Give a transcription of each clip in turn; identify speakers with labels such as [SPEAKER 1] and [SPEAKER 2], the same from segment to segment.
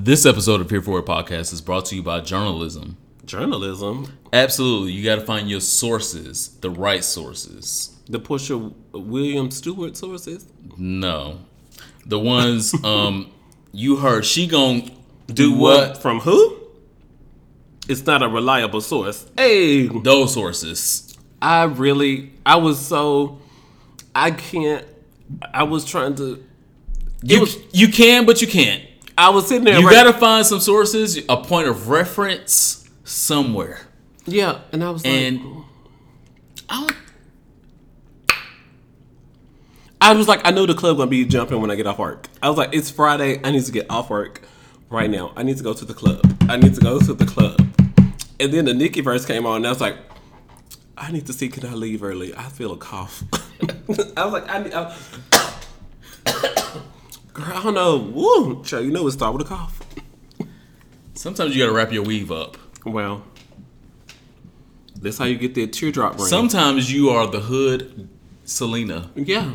[SPEAKER 1] This episode of Here For It podcast is brought to you by journalism.
[SPEAKER 2] Journalism.
[SPEAKER 1] Absolutely, you got to find your sources, the right sources.
[SPEAKER 2] The Portia William Stewart sources.
[SPEAKER 1] No, the ones um you heard she going to do what?
[SPEAKER 2] From who? It's not a reliable source. Hey,
[SPEAKER 1] Those sources.
[SPEAKER 2] I really, I was so, I can't. I was trying to.
[SPEAKER 1] You
[SPEAKER 2] was-
[SPEAKER 1] you can, but you can't.
[SPEAKER 2] I was sitting there.
[SPEAKER 1] You
[SPEAKER 2] right-
[SPEAKER 1] got to find some sources, a point of reference somewhere,
[SPEAKER 2] Yeah, and I was like,
[SPEAKER 1] and I don't.
[SPEAKER 2] I was like, I know the club gonna be jumping when I get off work. I was like, it's Friday. I need to get off work right now. I need to go to the club. I need to go to the club. And then the Nicki verse came on, and I was like, I need to see can I leave early. I feel a cough. I was like, I need. I, girl, I don't know. Woo, child, you know it start with a cough.
[SPEAKER 1] Sometimes you got to wrap your weave up.
[SPEAKER 2] Well, that's how you get that teardrop ring.
[SPEAKER 1] Sometimes you are the hood Selena.
[SPEAKER 2] yeah.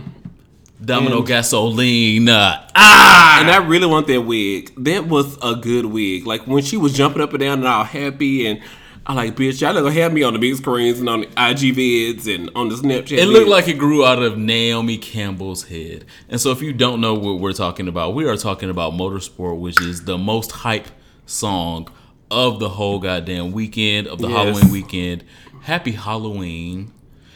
[SPEAKER 1] Domino
[SPEAKER 2] And-
[SPEAKER 1] Gasolina. Ah!
[SPEAKER 2] And I really want that wig. That was a good wig. Like when she was jumping up and down and all happy and I like, bitch, y'all gonna have me on the big screens and on the IG vids and on the Snapchat.
[SPEAKER 1] It looked
[SPEAKER 2] vids.
[SPEAKER 1] like it grew out of Naomi Campbell's head. And so if you don't know what we're talking about, we are talking about Motorsport, which is the most hype song of the whole goddamn weekend, of the
[SPEAKER 2] Yes.
[SPEAKER 1] Halloween weekend. Happy Halloween.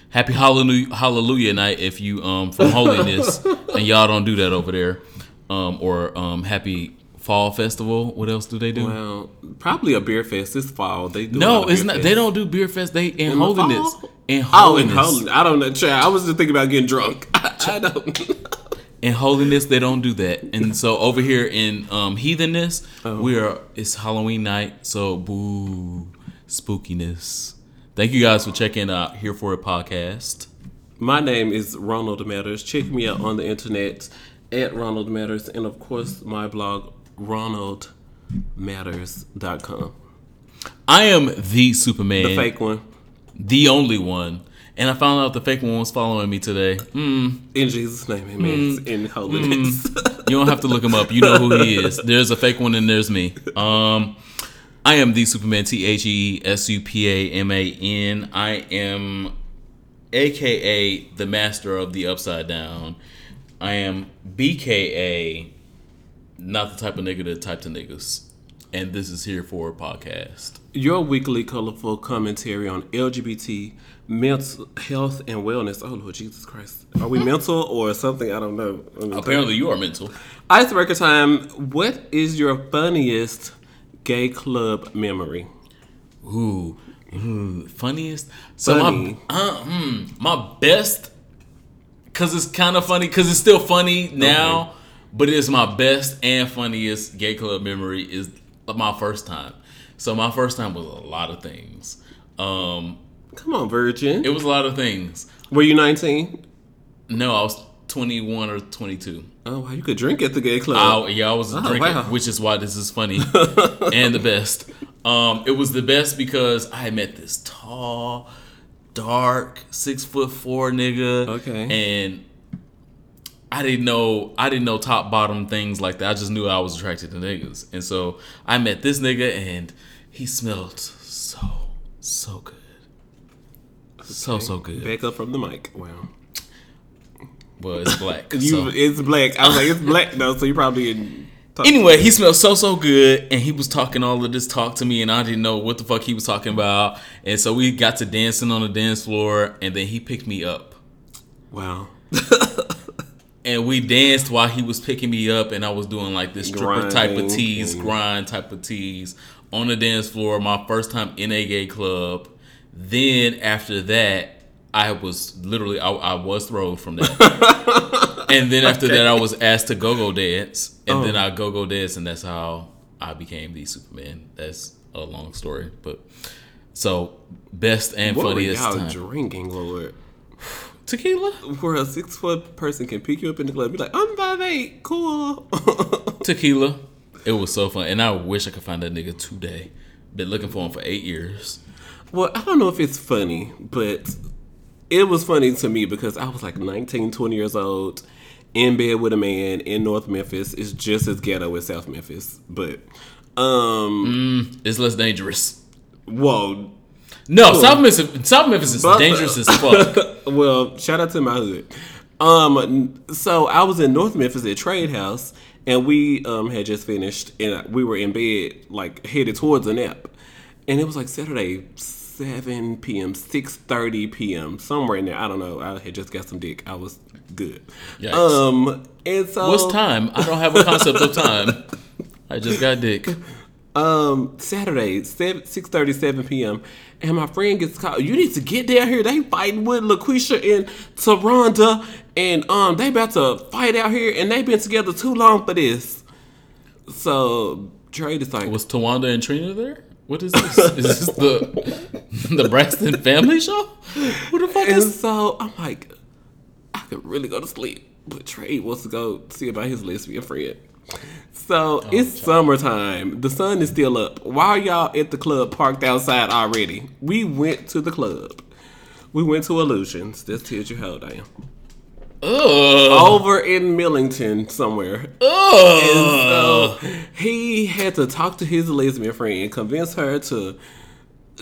[SPEAKER 1] Happy Hallelujah, Hallelujah night if you um from holiness and y'all don't do that over there. Um or um happy fall festival. What else do they do?
[SPEAKER 2] Well, probably a beer fest this fall. They do
[SPEAKER 1] no, it's not.
[SPEAKER 2] fest.
[SPEAKER 1] They don't do beer fest. They in,
[SPEAKER 2] the
[SPEAKER 1] holiness. In
[SPEAKER 2] Oh, in
[SPEAKER 1] holiness.
[SPEAKER 2] holiness. I don't know, child. I was just thinking about getting drunk. I don't.
[SPEAKER 1] in holiness they don't do that and so over here in um heathenness
[SPEAKER 2] Oh.
[SPEAKER 1] we are it's halloween night so boo spookiness thank you guys for checking out here for a podcast
[SPEAKER 2] My name is Ronald Matters. Check me out on the internet at Ronald Matters and of course my blog ronaldmatters.com.
[SPEAKER 1] i am the superman.
[SPEAKER 2] The fake one.
[SPEAKER 1] the only one. And i found out the fake one was following me today. Mm,
[SPEAKER 2] In Jesus' name, amen. In holiness.
[SPEAKER 1] you don't have to look him up. You know who he is. There's a fake one and there's me. Um i am the superman. T-h-e-s-u-p-a-m-a-n i am aka the master of the upside down. I am BKA, not the type of nigga that type to niggas. And this is here for a podcast.
[SPEAKER 2] Your weekly colorful commentary on LGBT mental health and wellness. Oh Lord Jesus Christ. Are we mental or something? I don't know.
[SPEAKER 1] Apparently, you are mental.
[SPEAKER 2] Icebreaker time. What is your funniest gay club memory?
[SPEAKER 1] Ooh, ooh funniest. So
[SPEAKER 2] Funny.
[SPEAKER 1] my uh, mm, my best, cause it's kind of funny, cause it's still funny now, but it's my best and funniest gay club memory is my first time. So my first time was a lot of things. Um,
[SPEAKER 2] Come on, Virgin.
[SPEAKER 1] it was a lot of things.
[SPEAKER 2] Were you 19?
[SPEAKER 1] No, I was 21 or 22.
[SPEAKER 2] Oh wow, you could drink at the gay club.
[SPEAKER 1] I, yeah, I was
[SPEAKER 2] Oh,
[SPEAKER 1] drinking,
[SPEAKER 2] wow.
[SPEAKER 1] which is why this is funny and the best. Um, it was the best because I met this tall, dark, six foot four nigga.
[SPEAKER 2] Okay.
[SPEAKER 1] and I didn't know I didn't know top bottom things like that. I just knew I was attracted to niggas, and so I met this nigga, and he smelled so so good, so so good.
[SPEAKER 2] Back up from the mic. Wow.
[SPEAKER 1] Well, it's black.
[SPEAKER 2] You,
[SPEAKER 1] so.
[SPEAKER 2] It's black. I was like, it's black though, so you probably in.
[SPEAKER 1] Anyway, he smelled so so good, and he was talking all of this talk to me, and I didn't know what the fuck he was talking about. And so we got to dancing on the dance floor, and then he picked me up,
[SPEAKER 2] Wow.
[SPEAKER 1] and we danced while he was picking me up, and I was doing like this stripper type of tease, grind type of tease on the dance floor. My first time in a gay club. Then after that, I was literally I, I was thrown from that. and then after that, I was asked to go go dance, and
[SPEAKER 2] Oh.
[SPEAKER 1] then I go go dance, and that's how I became the Superman. That's a long story, but so best and
[SPEAKER 2] What were
[SPEAKER 1] funniest
[SPEAKER 2] y'all
[SPEAKER 1] time.
[SPEAKER 2] drinking, Lord?
[SPEAKER 1] Tequila,
[SPEAKER 2] Where a six foot person can pick you up in the club, be like, I'm five eight, cool.
[SPEAKER 1] tequila. It was so fun, and I wish I could find that nigga today. Been looking for him for eight years.
[SPEAKER 2] well, I don't know if it's funny, but it was funny to me because I was like 19, 20 years old, in bed with a man in North Memphis It's just as ghetto as South Memphis, but um,
[SPEAKER 1] It's less dangerous.
[SPEAKER 2] whoa.
[SPEAKER 1] No, South Memphis, South Memphis is
[SPEAKER 2] But-
[SPEAKER 1] dangerous as fuck.
[SPEAKER 2] well, shout out to my hood. Um, so I was in North Memphis at Trade House, and we um had just finished, and we were in bed, like headed towards a nap, and it was like Saturday, seven p.m., six thirty p.m., somewhere in there. I don't know. I had just got some dick. I was good.
[SPEAKER 1] Yikes.
[SPEAKER 2] Um, and so
[SPEAKER 1] What's time? I don't have a concept of time. I just got dick.
[SPEAKER 2] um Saturday, seven six thirty, seven p.m. And my friend gets called. You need to get down here. They fighting with LaQuisha and Taronda, and um they about to fight out here, and they've been together too long for this. So Trade is like,
[SPEAKER 1] Was Tawanda and Trina there? What is this? Is this the the Braxton family show? Who the fuck
[SPEAKER 2] and
[SPEAKER 1] is?
[SPEAKER 2] so I'm like, I could really go to sleep, but Trade wants to go see about his lesbian friend. So it's summertime. The sun is still up. Why are y'all at the club parked outside already? We went to the club. We went to Illusions. That tells you how old
[SPEAKER 1] Ugh.
[SPEAKER 2] Over in Millington somewhere.
[SPEAKER 1] Ugh.
[SPEAKER 2] So he had to talk to his lesbian friend and convince her to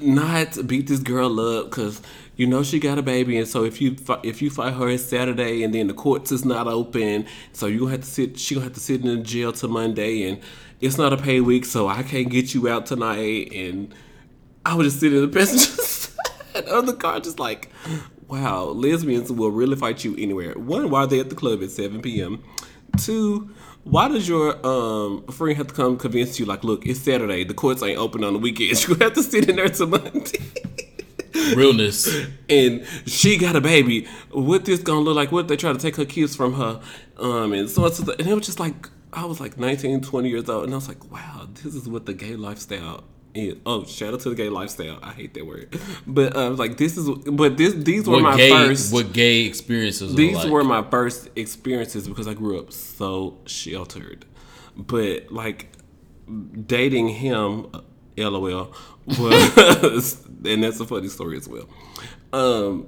[SPEAKER 2] not beat this girl up because you know she got a baby, and so if you if you fight her it's Saturday, and then the courts is not open, so you gonna have to sit. She gonna have to sit in the jail till Monday, and it's not a pay week, so I can't get you out tonight. And I was just sitting in the passenger side of the car, just like, wow, lesbians will really fight you anywhere. One, why are they at the club at seven p.m. Two, why does your um friend have to come convince you like, look, it's Saturday, the courts ain't open on the weekends. You have to sit in there till Monday.
[SPEAKER 1] Realness.
[SPEAKER 2] and she got a baby. What this gonna look like? What they try to take her kids from her? Um, and so it's and it was just like I was like 19, 20 years old, and I was like, wow, this is what the gay lifestyle is. Oh, shout out to the gay lifestyle. I hate that word, but uh, like this is, but this these were
[SPEAKER 1] What
[SPEAKER 2] my
[SPEAKER 1] gay?
[SPEAKER 2] first.
[SPEAKER 1] What gay experiences?
[SPEAKER 2] these
[SPEAKER 1] like.
[SPEAKER 2] were my first experiences because I grew up so sheltered. But like dating him, uh, lol, and that's a funny story as well. Um,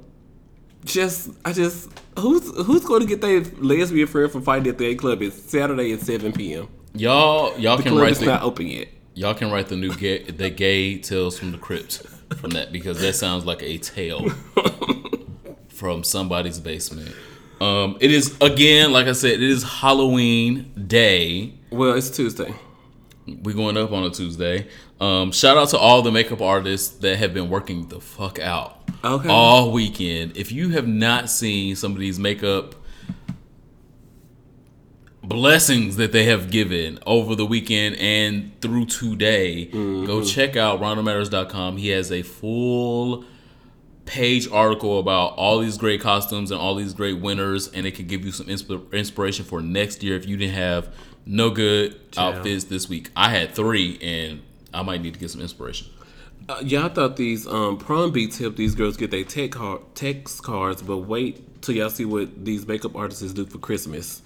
[SPEAKER 2] just I just who's who's going to get their lesbian friend from fighting at the A club? It's Saturday at seven p.m.
[SPEAKER 1] y'all. Y'all
[SPEAKER 2] The
[SPEAKER 1] can
[SPEAKER 2] club
[SPEAKER 1] write the
[SPEAKER 2] not open yet.
[SPEAKER 1] y'all can write the new gay the gay tales from the crypt from that because that sounds like a tale from somebody's basement. Um, it is again, like I said, it is Halloween day.
[SPEAKER 2] Well, it's Tuesday.
[SPEAKER 1] We going up on a Tuesday. Um, shout out to all the makeup artists that have been working the fuck out
[SPEAKER 2] Okay.
[SPEAKER 1] all weekend. If you have not seen some of these makeup blessings that they have given over the weekend and through today, go check out ronaldmatters.com. He has a full page article about all these great costumes and all these great winners, and it could give you some insp- inspiration for next year if you didn't have no good outfits this week. I had three, and I might need to get some inspiration.
[SPEAKER 2] Uh, y'all thought these um, prom beats help these girls get their tech car- text cards, but wait till y'all see what these makeup artists do for Christmas.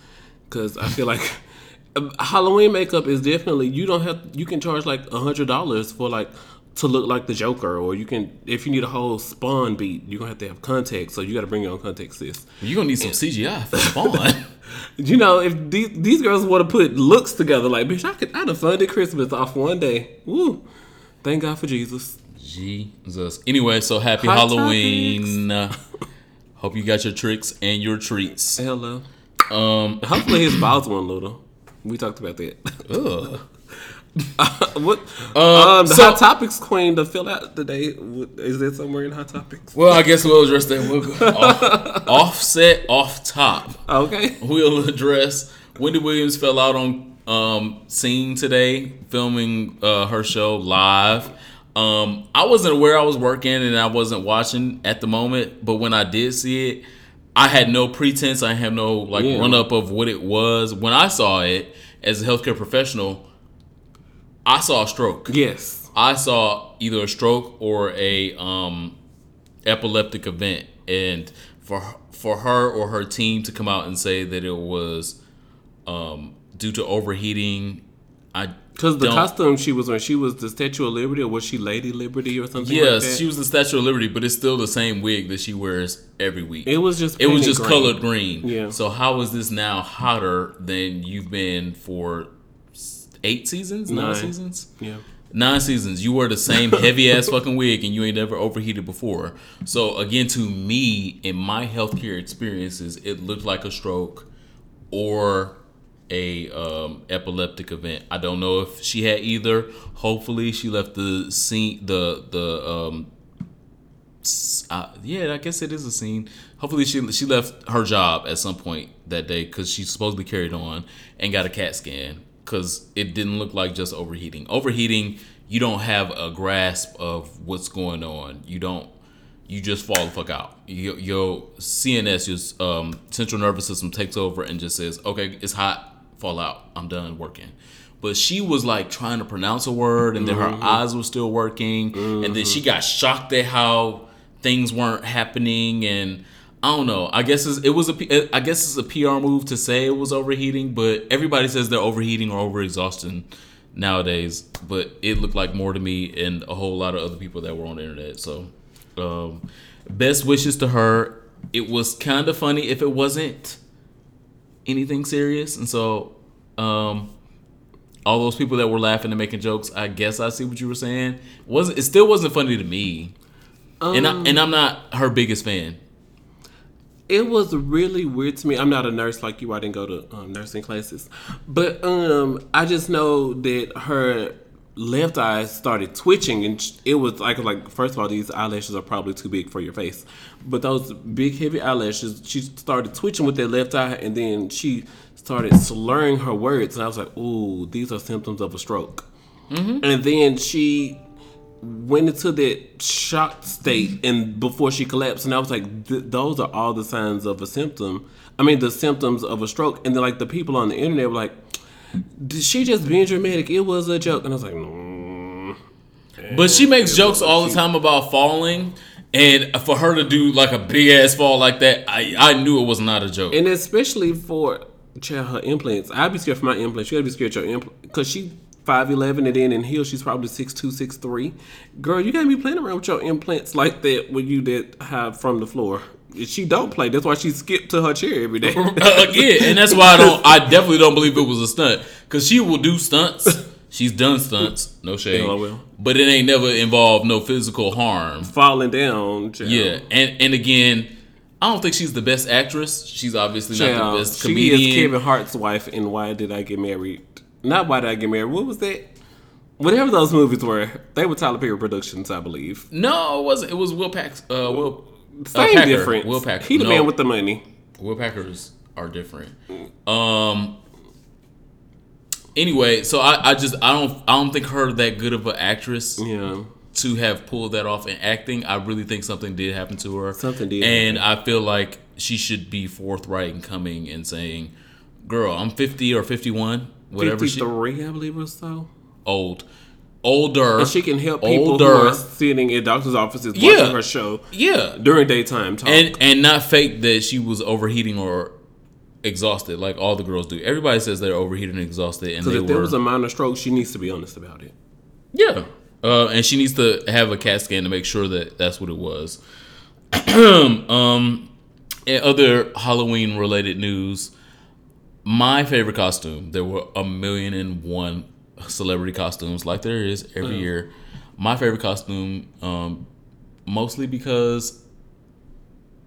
[SPEAKER 2] Because I feel like um, Halloween makeup is definitely you don't have you can charge like a hundred dollars for like to look like the Joker, or you can if you need a whole Spawn beat, you're gonna have to have context. so you got to bring your own context, sis.
[SPEAKER 1] You're gonna need some CGI for Spawn.
[SPEAKER 2] You know, if these these girls want to put looks together, like bitch, I could I'd have funded Christmas off one day. Woo! Thank God for Jesus.
[SPEAKER 1] Jesus. Anyway, so happy
[SPEAKER 2] Hot
[SPEAKER 1] Halloween. Hope you got your tricks and your treats.
[SPEAKER 2] Hello.
[SPEAKER 1] Um,
[SPEAKER 2] Hopefully his balls weren't little. We talked about that.
[SPEAKER 1] ugh.
[SPEAKER 2] what?
[SPEAKER 1] Uh,
[SPEAKER 2] um, the
[SPEAKER 1] so-
[SPEAKER 2] Hot Topics queen to fill out today. Is that somewhere in Hot Topics?
[SPEAKER 1] Well, I guess we'll address that. We'll go off, offset, off top.
[SPEAKER 2] Okay.
[SPEAKER 1] We'll address Wendy Williams fell out on um, scene today, filming uh, her show live. Um, I wasn't aware I was working and I wasn't watching at the moment, but when I did see it, I had no pretense. I have no like
[SPEAKER 2] Yeah.
[SPEAKER 1] run up of what it was. When I saw it as a healthcare professional, I saw a stroke.
[SPEAKER 2] Yes.
[SPEAKER 1] I saw either a stroke or a um, epileptic event, and for for her or her team to come out and say that it was um, due to overheating, I
[SPEAKER 2] Because the costume she was wearing, she was the Statue of Liberty, or was she Lady Liberty or something? like
[SPEAKER 1] Yes,
[SPEAKER 2] that?
[SPEAKER 1] she was the Statue of Liberty, but it's still the same wig that she wears every week.
[SPEAKER 2] It was just
[SPEAKER 1] it was just
[SPEAKER 2] green.
[SPEAKER 1] colored green.
[SPEAKER 2] Yeah.
[SPEAKER 1] So how is this now hotter than you've been for eight seasons, nine,
[SPEAKER 2] Nine.
[SPEAKER 1] seasons?
[SPEAKER 2] Yeah.
[SPEAKER 1] Nine seasons. You wear the same heavy ass fucking wig, and you ain't never overheated before. So again, to me, in my healthcare experiences, it looked like a stroke or a um, epileptic event. I don't know if she had either. Hopefully, she left the scene. The the um, uh, yeah, I guess it is a scene. Hopefully, she she left her job at some point that day because she supposedly carried on and got a CAT scan because it didn't look like just overheating. Overheating, you don't have a grasp of what's going on. You don't. You just fall the fuck out. Your, your CNS, your um, central nervous system, takes over and just says, "Okay, it's hot. Fall out. I'm done working." But she was like trying to pronounce a word, and then her eyes were still working, and then she got shocked at how things weren't happening, and I don't know. I guess it's, it was a I guess it's a PR move to say it was overheating, but everybody says they're overheating or overexhausting nowadays. But it looked like more to me and a whole lot of other people that were on the internet. So, um, best wishes to her. It was kind of funny if it wasn't anything serious, and so um, all those people that were laughing and making jokes, I guess I see what you were saying. wasn't It still wasn't funny to me, and I, and I'm not her biggest fan.
[SPEAKER 2] It was really weird to me. I'm not a nurse like you. I didn't go to um, nursing classes, but um, I just know that her left eye started twitching, and it was like like first of all, these eyelashes are probably too big for your face, but those big heavy eyelashes, she started twitching with that left eye, and then she started slurring her words, and I was like, "Ooh, these are symptoms of a stroke." And then she went into that shocked state and before she collapsed and i was like th- those are all the signs of a symptom. I mean the symptoms of a stroke. And then like the people on the internet were like did she just being dramatic? It was a joke. And i was like mm.
[SPEAKER 1] But she makes jokes all the time about falling, and for her to do like a big ass fall like that, I I knew it was not a joke.
[SPEAKER 2] and especially for child, her implants. I'd be scared for my implants. You gotta be scared of your implant because she 5'11 and then in heels she's probably 6'2 6'3 girl you gotta be playing around with your implants like that when you did have from the floor she don't play that's why she skipped to her chair every day uh,
[SPEAKER 1] Again, and that's why I don't. I definitely don't believe it was a stunt because she will do stunts. She's done stunts, no shade.
[SPEAKER 2] Yeah, I will.
[SPEAKER 1] But it ain't never involved no physical harm.
[SPEAKER 2] falling down child.
[SPEAKER 1] Yeah, and and again, I don't think she's the best actress. She's obviously not
[SPEAKER 2] Child,
[SPEAKER 1] the best comedian.
[SPEAKER 2] she is Kevin Hart's wife in Why Did I Get Married? Not Why Did I Get Married? What was that? Whatever those movies were, they were Tyler Perry Productions, I believe.
[SPEAKER 1] No, it wasn't. It was Will Pack. Uh, Will. uh,
[SPEAKER 2] Same
[SPEAKER 1] Packer.
[SPEAKER 2] difference.
[SPEAKER 1] Will Packer.
[SPEAKER 2] He the
[SPEAKER 1] No.
[SPEAKER 2] man with the money.
[SPEAKER 1] Will Packers are different. Um. Anyway, so I, I just I don't I don't think her that good of an actress
[SPEAKER 2] Yeah.
[SPEAKER 1] to have pulled that off in acting. I really think something did happen to her.
[SPEAKER 2] Something did
[SPEAKER 1] and I feel like she should be forthright and coming and saying, "Girl, I'm 50 or 51, whatever she
[SPEAKER 2] 53, I believe or so.
[SPEAKER 1] old, older,
[SPEAKER 2] And she can help people who are sitting in doctor's offices
[SPEAKER 1] Yeah.
[SPEAKER 2] watching her show
[SPEAKER 1] yeah,
[SPEAKER 2] during daytime talk.
[SPEAKER 1] and and not fake that she was overheating or exhausted like all the girls do. Everybody says they're overheated and exhausted, and
[SPEAKER 2] so
[SPEAKER 1] they
[SPEAKER 2] if there was a minor stroke, she needs to be honest about it.
[SPEAKER 1] yeah, uh, and she needs to have a CAT scan to make sure that that's what it was. um, and other Halloween related news. My favorite costume. There were a million and one celebrity costumes, like there is every year. My favorite costume, um, mostly because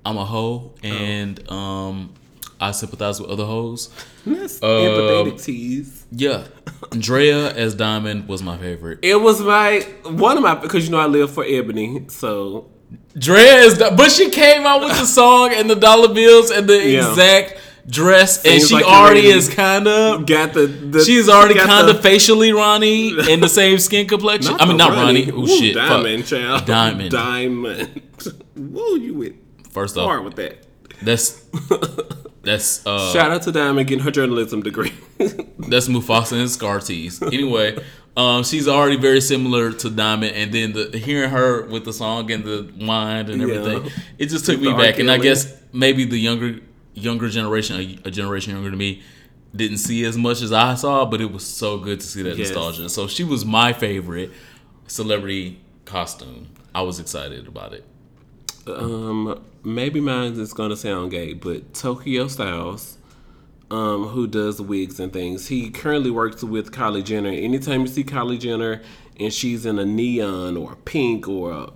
[SPEAKER 1] I'm a hoe and um, I sympathize with other hoes.
[SPEAKER 2] That's empathetic tease.
[SPEAKER 1] Yeah, Draya as Diamond was my favorite.
[SPEAKER 2] It was my one of my because you know I live for Ebony, so
[SPEAKER 1] Draya is, but she came out with the song and the dollar bills and the
[SPEAKER 2] Yeah.
[SPEAKER 1] exact dress, and she
[SPEAKER 2] like
[SPEAKER 1] already is kind of.
[SPEAKER 2] got the, the
[SPEAKER 1] She's already kind of facially Ronnie in the same skin complexion. I mean, not Ronnie. Oh
[SPEAKER 2] Ooh,
[SPEAKER 1] shit! fuck.
[SPEAKER 2] Diamond, child.
[SPEAKER 1] Diamond.
[SPEAKER 2] Diamond. Whoa, you went
[SPEAKER 1] First
[SPEAKER 2] hard
[SPEAKER 1] off,
[SPEAKER 2] with that.
[SPEAKER 1] that's that's uh
[SPEAKER 2] Shout out to Diamond getting her journalism degree.
[SPEAKER 1] that's Mufasa and Scar tease. Anyway, um, she's already very similar to Diamond, and then the hearing her with the song and the wine and everything,
[SPEAKER 2] Yeah.
[SPEAKER 1] it just took
[SPEAKER 2] With
[SPEAKER 1] me back. And I guess maybe the younger younger generation, a, a generation younger than me, didn't see as much as I saw, but it was so good to see that
[SPEAKER 2] Yes.
[SPEAKER 1] nostalgia. So she was my favorite celebrity costume. I was excited about it.
[SPEAKER 2] Um, maybe mine is gonna sound gay, but Tokyo Stylez, um, who does wigs and things, he currently works with Kylie Jenner. Anytime you see Kylie Jenner and she's in a neon or pink or a,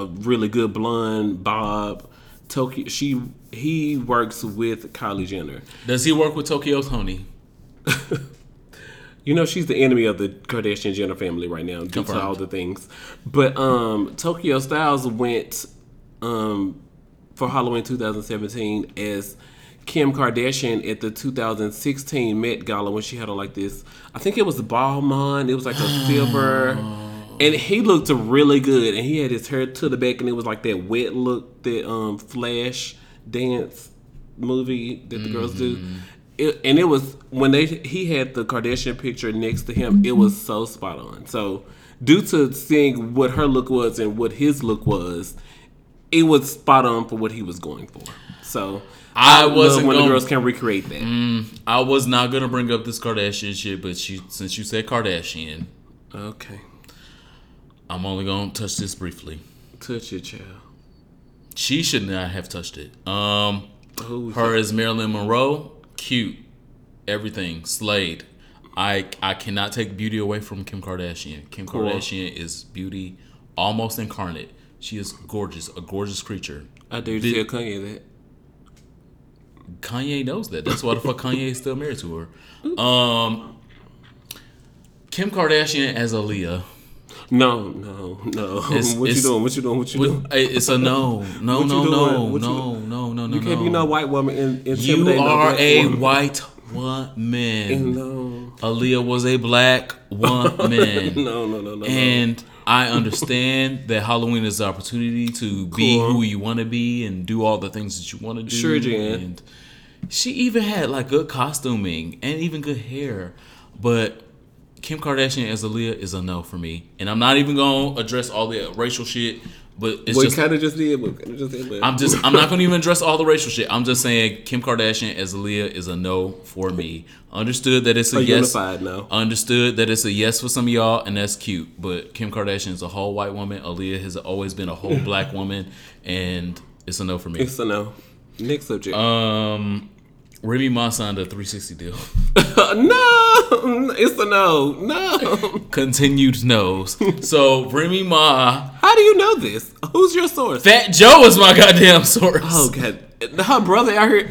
[SPEAKER 2] a really good blonde bob, Tokyo, she he works with Kylie Jenner.
[SPEAKER 1] Does he work with Tokyo Toni?
[SPEAKER 2] You know she's the enemy of the Kardashian Jenner family right now due to all the things. But um Tokyo Stylez went um for Halloween 2017 as Kim Kardashian at the 2016 Met Gala when she had on like this. I think it was Balmain. It was like a silver, and he looked really good. And he had his hair to the back, and it was like that wet look that um Flash dance movie that the girls do. It, and it was when they he had the Kardashian picture next to him. It was so spot on. So due to seeing what her look was and what his look was, it was spot on for what he was going for. So
[SPEAKER 1] I
[SPEAKER 2] I,
[SPEAKER 1] wasn't
[SPEAKER 2] when the
[SPEAKER 1] gonna-
[SPEAKER 2] girls can recreate that.
[SPEAKER 1] I was not gonna bring up this Kardashian shit, but she, since you said Kardashian,
[SPEAKER 2] Okay,
[SPEAKER 1] I'm only gonna touch this briefly.
[SPEAKER 2] touch your child.
[SPEAKER 1] She should not have touched it. Um,
[SPEAKER 2] Who
[SPEAKER 1] her as Marilyn Monroe, cute, everything, Slade. I I cannot take beauty away from Kim Kardashian. Kim
[SPEAKER 2] Cool.
[SPEAKER 1] Kardashian is beauty almost incarnate. She is gorgeous, a gorgeous creature.
[SPEAKER 2] I dare
[SPEAKER 1] Did-
[SPEAKER 2] you tell Kanye that.
[SPEAKER 1] Kanye knows that. That's why the fuck Kanye is still married to her. Um, Kim Kardashian as Aaliyah.
[SPEAKER 2] No, no, no.
[SPEAKER 1] It's-
[SPEAKER 2] what you doing? What you doing? What you doing?
[SPEAKER 1] It's a no, no, no, no, no, no, no, no.
[SPEAKER 2] You can't
[SPEAKER 1] no.
[SPEAKER 2] be no white woman in,
[SPEAKER 1] You
[SPEAKER 2] intimidating no
[SPEAKER 1] are a
[SPEAKER 2] woman.
[SPEAKER 1] white woman.
[SPEAKER 2] No,
[SPEAKER 1] Aaliyah was a black woman.
[SPEAKER 2] no, no, no, no.
[SPEAKER 1] And I understand that Halloween is an opportunity to be who you want to be and do all the things that you want to do.
[SPEAKER 2] Sure, Jan.
[SPEAKER 1] And she even had like good costuming and even good hair. But Kim Kardashian as Aaliyah is a no for me. And I'm not even going to address all the racial shit, but it's
[SPEAKER 2] we
[SPEAKER 1] just
[SPEAKER 2] kind of just did. We kind of just did.
[SPEAKER 1] I'm just I'm not gonna even address all the racial shit. I'm just saying Kim Kardashian as Aaliyah is a no for me. Understood that it's a,
[SPEAKER 2] a
[SPEAKER 1] yes.
[SPEAKER 2] no.
[SPEAKER 1] Understood that it's a yes for some of y'all, and that's cute. But Kim Kardashian is a whole white woman. Aaliyah has always been a whole black woman, and it's a no for me.
[SPEAKER 2] It's a no. Next subject.
[SPEAKER 1] Um, Remy Ma signed a 360 deal.
[SPEAKER 2] no, it's a no. No.
[SPEAKER 1] Continued no's. So Remy Ma,
[SPEAKER 2] How do you know this? Who's your source?
[SPEAKER 1] Fat Joe is my goddamn source.
[SPEAKER 2] Oh god, her brother out here.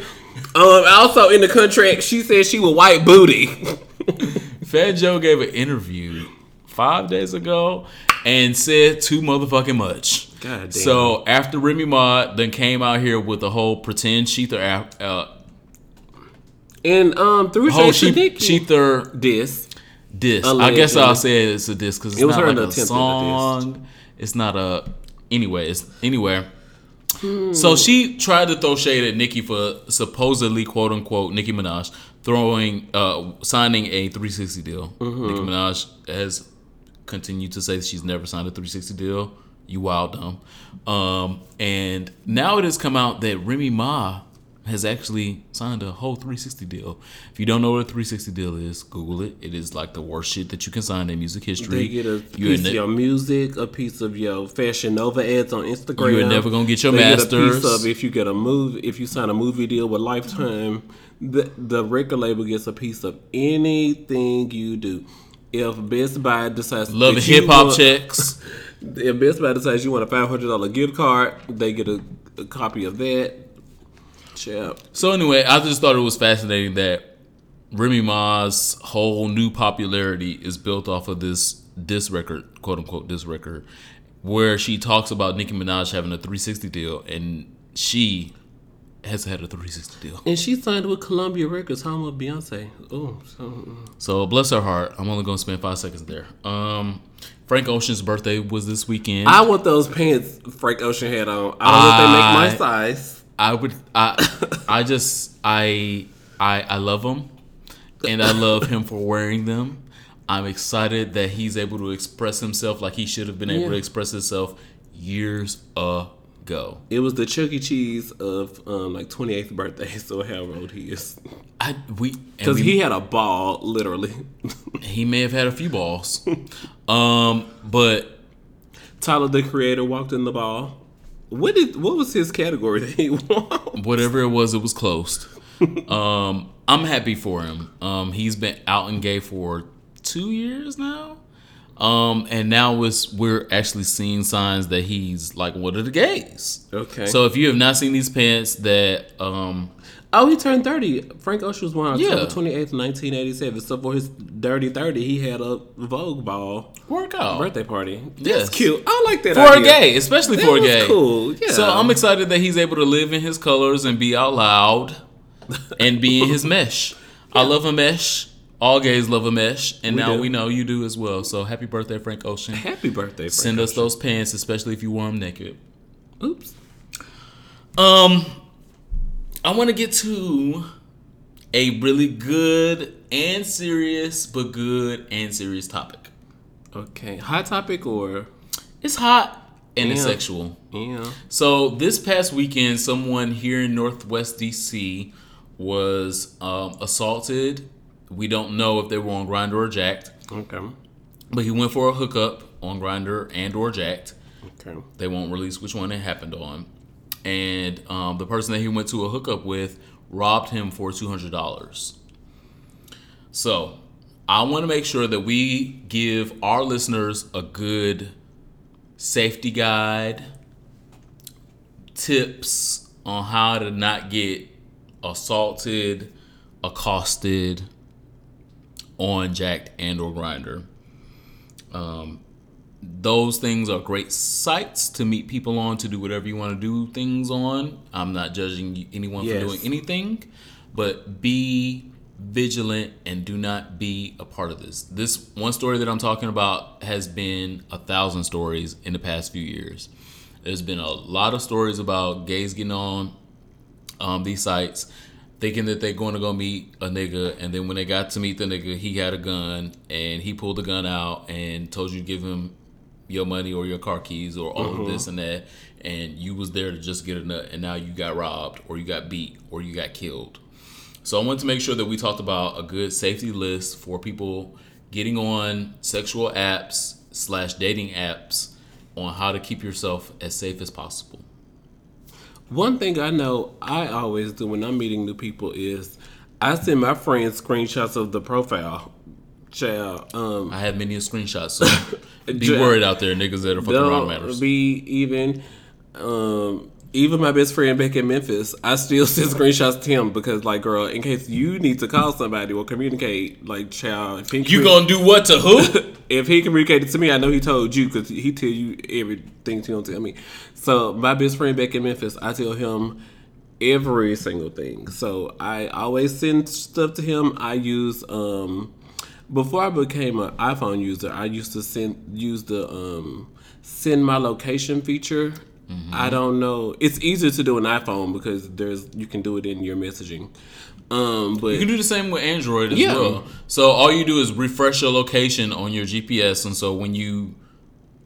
[SPEAKER 2] Um, also in the contract, she said she was white booty.
[SPEAKER 1] Fat Joe gave an interview five days ago and said too motherfucking much.
[SPEAKER 2] God damn.
[SPEAKER 1] So after Remy Ma then came out here with the whole pretend ShETHER app, uh,
[SPEAKER 2] and um, through
[SPEAKER 1] whole
[SPEAKER 2] Shade
[SPEAKER 1] she, ShETHER
[SPEAKER 2] this.
[SPEAKER 1] diss. I guess I'll say it's a diss because it's
[SPEAKER 2] It was
[SPEAKER 1] not
[SPEAKER 2] her
[SPEAKER 1] like a
[SPEAKER 2] attempt at a diss.
[SPEAKER 1] song. It's not a. Anyway, it's anywhere. So she tried to throw shade at Nicki for supposedly quote unquote Nicki Minaj throwing uh signing a 360 deal.
[SPEAKER 2] Mm-hmm.
[SPEAKER 1] Nicki Minaj has continued to say that she's never signed a 360 deal. You wild dumb. Um, and now it has come out that Remy Ma has actually signed a whole 360 deal. If you don't know what a 360 deal is, Google it. It is like the worst shit that you can sign in music history.
[SPEAKER 2] They get a
[SPEAKER 1] You
[SPEAKER 2] piece of your music, a piece of your Fashion Nova ads on Instagram.
[SPEAKER 1] You are never gonna get your
[SPEAKER 2] They Get a
[SPEAKER 1] masters.
[SPEAKER 2] piece of if you get a move, if you sign a movie deal with Lifetime, the the record label gets a piece of anything you do. If Best Buy decides
[SPEAKER 1] love hip hop checks.
[SPEAKER 2] if Best Buy decides you want a five hundred dollar gift card, they get a, a copy of that. Chap.
[SPEAKER 1] So anyway, I just thought it was fascinating that Remy Ma's whole new popularity is built off of this this record, quote unquote this record, where she talks about Nicki Minaj having a 360 deal and she has had a 360 deal.
[SPEAKER 2] And she signed with Columbia Records, home of Beyonce. Oh, so, mm.
[SPEAKER 1] So bless her heart. I'm only gonna spend five seconds there. Um, Frank Ocean's birthday was this weekend.
[SPEAKER 2] I want those pants Frank Ocean had on. I don't know if they make my size.
[SPEAKER 1] I would I I just I I I love him and I love him for wearing them. I'm excited that he's able to express himself like he should have been able to express himself years ago.
[SPEAKER 2] It was the Chuck E. Cheese of um, like 28th birthday, so however old he is.
[SPEAKER 1] I we
[SPEAKER 2] Because he had a ball, literally.
[SPEAKER 1] he may have had a few balls, um, but
[SPEAKER 2] Tyler, the creator, walked in the ball. What did what was his category that he won?
[SPEAKER 1] whatever it was, it was closed. um, I'm happy for him. Um, he's been out and gay for two years now. Um, and now it's, we're actually seeing signs that he's like one of the gays.
[SPEAKER 2] Okay.
[SPEAKER 1] So if you have not seen these pants that um
[SPEAKER 2] Oh, he turned 30. Frank Ocean was born on
[SPEAKER 1] Yeah.
[SPEAKER 2] October 28th, 1987. So for his dirty 30, he had a Vogue ball
[SPEAKER 1] work out
[SPEAKER 2] birthday party.
[SPEAKER 1] Yes.
[SPEAKER 2] That's cute. I like that
[SPEAKER 1] for
[SPEAKER 2] idea.
[SPEAKER 1] a gay, especially
[SPEAKER 2] That
[SPEAKER 1] for a gay.
[SPEAKER 2] cool. Yeah.
[SPEAKER 1] So I'm excited that he's able to live in his colors and be out loud and be in his mesh. I love a mesh. All gays love a mesh, and
[SPEAKER 2] We
[SPEAKER 1] now
[SPEAKER 2] do.
[SPEAKER 1] we know you do as well. So happy birthday, Frank Ocean.
[SPEAKER 2] Happy birthday, Frank
[SPEAKER 1] Send us
[SPEAKER 2] Ocean.
[SPEAKER 1] those pants, especially if you wear them naked.
[SPEAKER 2] Oops.
[SPEAKER 1] Um, I want to get to a really good and serious, but good and serious topic.
[SPEAKER 2] Okay. Hot topic or
[SPEAKER 1] It's hot and it's sexual.
[SPEAKER 2] yeah.
[SPEAKER 1] So this past weekend, someone here in Northwest DC was um, assaulted. We don't know if they were on Grindr or Jack'd,
[SPEAKER 2] Okay.
[SPEAKER 1] but he went for a hookup on Grindr and or Jack'd.
[SPEAKER 2] Okay.
[SPEAKER 1] They won't release which one it happened on. And um, the person that he went to a hookup with robbed him for two hundred dollars. So I want to make sure that we give our listeners a good safety guide, tips on how to not get assaulted, accosted on Jack'd and or Grindr. Um, those things are great sites to meet people on to do whatever you want to do things on. I'm not judging anyone
[SPEAKER 2] Yes.
[SPEAKER 1] for doing anything, but be vigilant and do not be a part of this. This one story that I'm talking about has been a thousand stories in the past few years. There's been a lot of stories about gays getting on um, these sites thinking that they're going to go meet a nigga, and then when they got to meet the nigga, he had a gun and he pulled the gun out and told you to give him your money or your car keys or all of this and that, and you was there to just get a nut, and now you got robbed or you got beat or you got killed. So I wanted to make sure that we talked about a good safety list for people getting on sexual apps slash dating apps on how to keep yourself as safe as possible.
[SPEAKER 2] One thing I know I always do when I'm meeting new people is I send my friends screenshots of the profile. Child, um,
[SPEAKER 1] I have many screenshots, so be worried out there, niggas that are fucking around matters.
[SPEAKER 2] be even. Um, even my best friend back in Memphis, I still send screenshots to him because, like, girl, in case you need to call somebody or communicate, like, child, if he
[SPEAKER 1] You gonna do what to who?
[SPEAKER 2] if he communicated to me, I know he told you because he tell you everything he don't tell me. So my best friend back in Memphis, I tell him every single thing. So I always send stuff to him. I use um before I became an iPhone user, I used to send use the um send my location feature. I don't know. It's easier to do an iPhone because there's you can do it in your messaging. Um, but
[SPEAKER 1] You can do the same with Android as
[SPEAKER 2] Yeah.
[SPEAKER 1] well. So all you do is refresh your location on your GPS, and so when you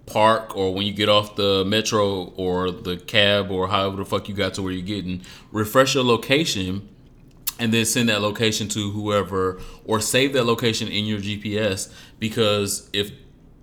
[SPEAKER 1] park or when you get off the metro or the cab or however the fuck you got to where you're getting, refresh your location and then send that location to whoever or save that location in your GPS because if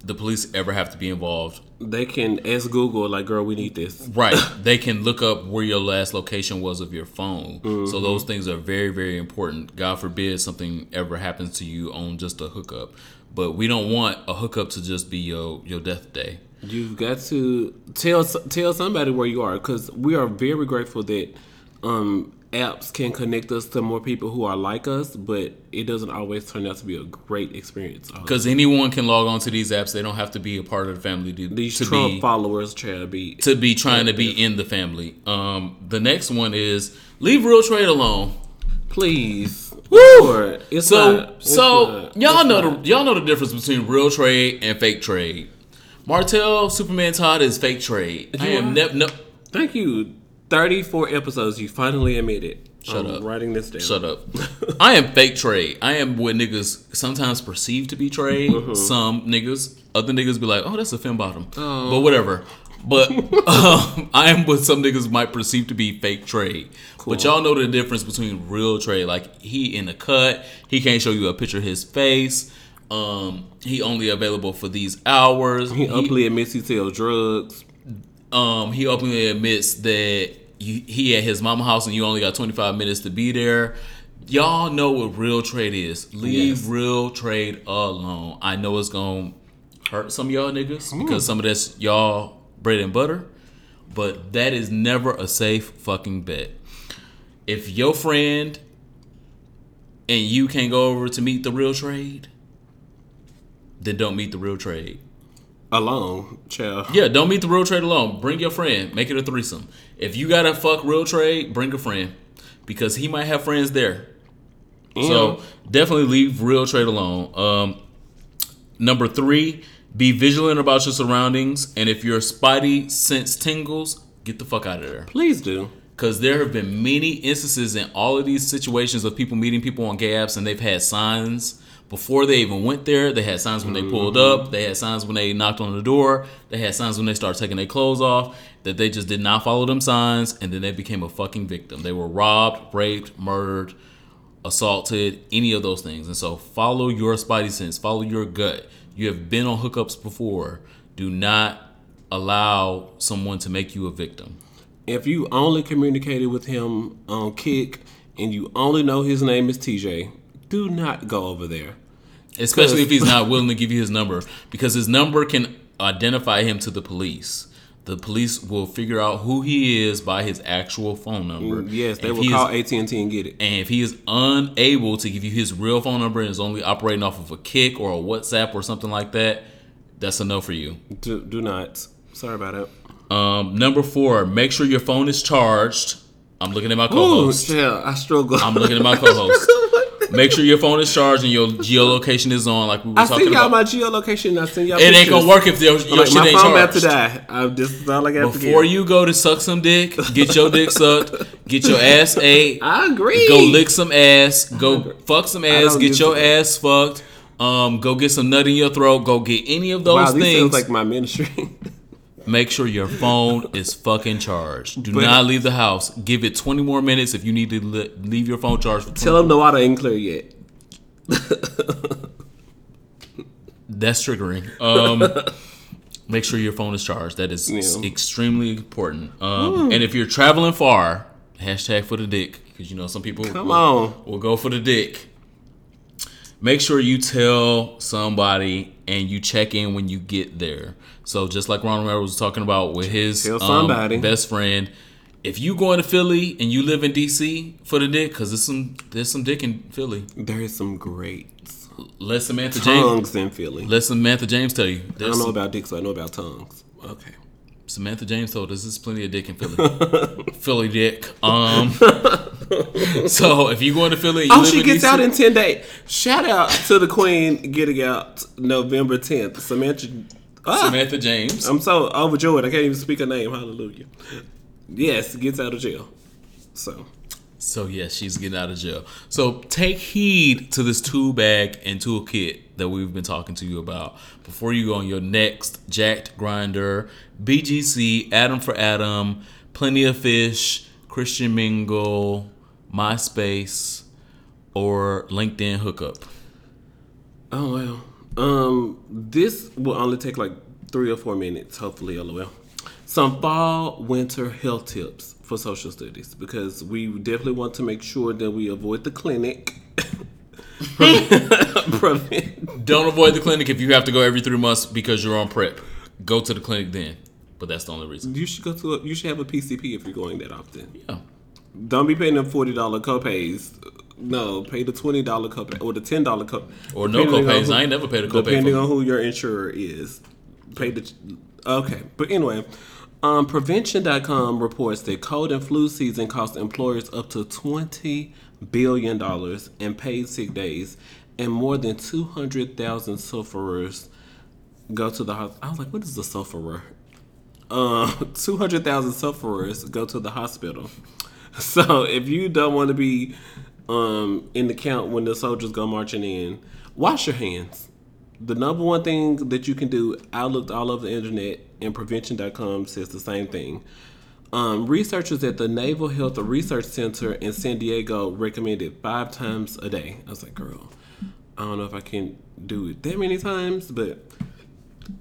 [SPEAKER 1] the police ever have to be involved,
[SPEAKER 2] they can ask Google like, "Girl, we need this."
[SPEAKER 1] Right. they can look up where your last location was of your phone. So those things are very, very important. God forbid something ever happens to you on just a hookup. But we don't want a hookup to just be your your death day.
[SPEAKER 2] You've got to tell tell somebody where you are because we are very grateful that um, apps can connect us to more people who are like us, but it doesn't always turn out to be a great experience.
[SPEAKER 1] Because anyone can log on to these apps. They don't have to be a part of the family to,
[SPEAKER 2] These
[SPEAKER 1] to
[SPEAKER 2] Trump
[SPEAKER 1] be
[SPEAKER 2] followers try to be.
[SPEAKER 1] to be trying to be in the family. Um, the next one is leave real trade alone.
[SPEAKER 2] Please,
[SPEAKER 1] Woo!
[SPEAKER 2] It's
[SPEAKER 1] So
[SPEAKER 2] not- it's
[SPEAKER 1] so
[SPEAKER 2] not-
[SPEAKER 1] y'all know
[SPEAKER 2] not.
[SPEAKER 1] the y'all know the difference between real trade and fake trade. Martell Superman Todd is fake trade. I am
[SPEAKER 2] are?
[SPEAKER 1] ne- no
[SPEAKER 2] Thank you. Thirty-four episodes. You finally admitted.
[SPEAKER 1] Shut
[SPEAKER 2] I'm
[SPEAKER 1] up.
[SPEAKER 2] Writing this down.
[SPEAKER 1] shut up. I am fake trade. I am what niggas sometimes perceive to be trade.
[SPEAKER 2] Mm-hmm.
[SPEAKER 1] Some niggas, other niggas be like, oh, that's a fem bottom. But whatever. But um, I am what some niggas might perceive to be fake trade. But y'all know the difference between real trade. Like he in the cut, he can't show you a picture of his face. Um, he only available for these hours.
[SPEAKER 2] He openly admits he sells drugs.
[SPEAKER 1] Um, he openly admits that you, he at his mama house and you only got 25 minutes to be there. Y'all know what real trade is. Leave
[SPEAKER 2] Yes.
[SPEAKER 1] real trade alone. I know it's gonna hurt some of y'all niggas because some of that's y'all bread and butter, but that is never a safe fucking bet. If your friend and you can't go over to meet the real trade, then don't meet the real trade.
[SPEAKER 2] Alone, child.
[SPEAKER 1] Yeah, don't meet the real trade alone. Bring your friend. Make it a threesome. If you gotta fuck real trade, bring a friend because he might have friends there. So definitely leave real trade alone. Um, number three, be vigilant about your surroundings, and if your spidey sense tingles, get the fuck out of there.
[SPEAKER 2] please do.
[SPEAKER 1] Because there have been many instances in all of these situations of people meeting people on gay apps, and they've had signs before they even went there. They had signs when they pulled mm-hmm. up. They had signs when they knocked on the door. They had signs when they started taking their clothes off. That they just did not follow them signs, and then they became a fucking victim. They were robbed, raped, murdered, assaulted, any of those things. And so follow your spidey sense, follow your gut. You have been on hookups before. Do not allow someone to make you a victim.
[SPEAKER 2] If you only communicated with him on Kik and you only know his name is TJ, do not go over there.
[SPEAKER 1] especially if he's not willing to give you his number because his number can identify him to the police the police will figure out who he is by his actual phone number
[SPEAKER 2] Mm, Yes, they
[SPEAKER 1] If
[SPEAKER 2] will call AT and T and get it.
[SPEAKER 1] and if he is unable to give you his real phone number and is only operating off of a Kik or a whatsapp or something like that that's a no for you
[SPEAKER 2] Do, do not. Sorry about it.
[SPEAKER 1] um, number four make sure your phone is charged i'm looking at my
[SPEAKER 2] Ooh,
[SPEAKER 1] co-host
[SPEAKER 2] yeah, I struggle.
[SPEAKER 1] i'm looking at my co-host make sure your phone is charged and your geolocation is on like we were
[SPEAKER 2] I
[SPEAKER 1] talking
[SPEAKER 2] send y'all
[SPEAKER 1] about
[SPEAKER 2] my geolocation. I send y'all.
[SPEAKER 1] it ain't gonna work if your, your
[SPEAKER 2] Like,
[SPEAKER 1] shit
[SPEAKER 2] my
[SPEAKER 1] ain't
[SPEAKER 2] phone about to die. I, this is all I got to
[SPEAKER 1] Before
[SPEAKER 2] give.
[SPEAKER 1] you go to suck some dick, get your dick sucked, get your ass ate,
[SPEAKER 2] I agree.
[SPEAKER 1] go lick some ass, go fuck some ass, get your
[SPEAKER 2] a-
[SPEAKER 1] ass fucked, um, go get some nut in your throat, go get any of those
[SPEAKER 2] Wow,
[SPEAKER 1] things.
[SPEAKER 2] sounds like my ministry.
[SPEAKER 1] Make sure your phone is fucking charged. Do
[SPEAKER 2] But-
[SPEAKER 1] not leave the house. Give it 20 more minutes if you need to li- leave your phone charged. For
[SPEAKER 2] Tell them the water ain't clear yet.
[SPEAKER 1] That's triggering. Um, make sure your phone is charged. That is
[SPEAKER 2] Yeah.
[SPEAKER 1] extremely important. Um, and if you're traveling far, hashtag for the dick because you know some people
[SPEAKER 2] Come
[SPEAKER 1] will,
[SPEAKER 2] on.
[SPEAKER 1] will go for the dick. Make sure you tell somebody and you check in when you get there. So just like Ronald Romero was talking about with his um, best friend, if you going to Philly and you live in DC for the dick, because there's some there's some dick in Philly.
[SPEAKER 2] There is some great
[SPEAKER 1] Let Samantha James
[SPEAKER 2] tongues in Philly.
[SPEAKER 1] let Samantha James tell you.
[SPEAKER 2] I don't know
[SPEAKER 1] some-
[SPEAKER 2] about dicks, so I know about tongues. Okay.
[SPEAKER 1] Samantha James told us there's plenty of dick in Philly. Philly dick. Um. so if you going to Philly, you
[SPEAKER 2] Oh, she gets
[SPEAKER 1] DC,
[SPEAKER 2] out in 10 days. Shout out to the queen getting out November 10th. Samantha. Ah,
[SPEAKER 1] Samantha James.
[SPEAKER 2] I'm so overjoyed. I can't even speak her name. Hallelujah. Yes, gets out of jail. So,
[SPEAKER 1] So yes, she's getting out of jail. So take heed to this tool bag and toolkit that we've been talking to you about before you go on your next Jack'd Grindr, BGC, Adam for Adam, Plenty of Fish, Christian Mingle, MySpace, or LinkedIn hookup.
[SPEAKER 2] oh well. Um, this will only take like three or four minutes, hopefully, lol. Some fall winter health tips for social studies because we definitely want to make sure that we avoid the clinic. Prevent-
[SPEAKER 1] Don't avoid the clinic if you have to go every three months because you're on PrEP. Go to the clinic then. But that's the only reason.
[SPEAKER 2] you should go to a, you should have a PCP if you're going that often.
[SPEAKER 1] Yeah.
[SPEAKER 2] Don't be paying them forty dollar copays. No, pay the twenty dollar copay or the ten dollar copay.
[SPEAKER 1] Or no copays.
[SPEAKER 2] who-
[SPEAKER 1] I ain't never paid a copay
[SPEAKER 2] Depending on who your insurer is, pay the. Okay, but anyway, um, Prevention.com reports that cold and flu season costs employers up to twenty billion dollars in paid sick days, and more than two hundred thousand sufferers go to the hospital. I was like, what is a sufferer? Uh, 200,000 sufferers go to the hospital. So if you don't want to be um, in the count when the soldiers go marching in, wash your hands. the number one thing that you can do, I looked all over the internet, and prevention.com says the same thing. Um, researchers at the Naval Health Research Center in San Diego recommended five times a day. I was like, girl, I don't know if I can do it that many times, but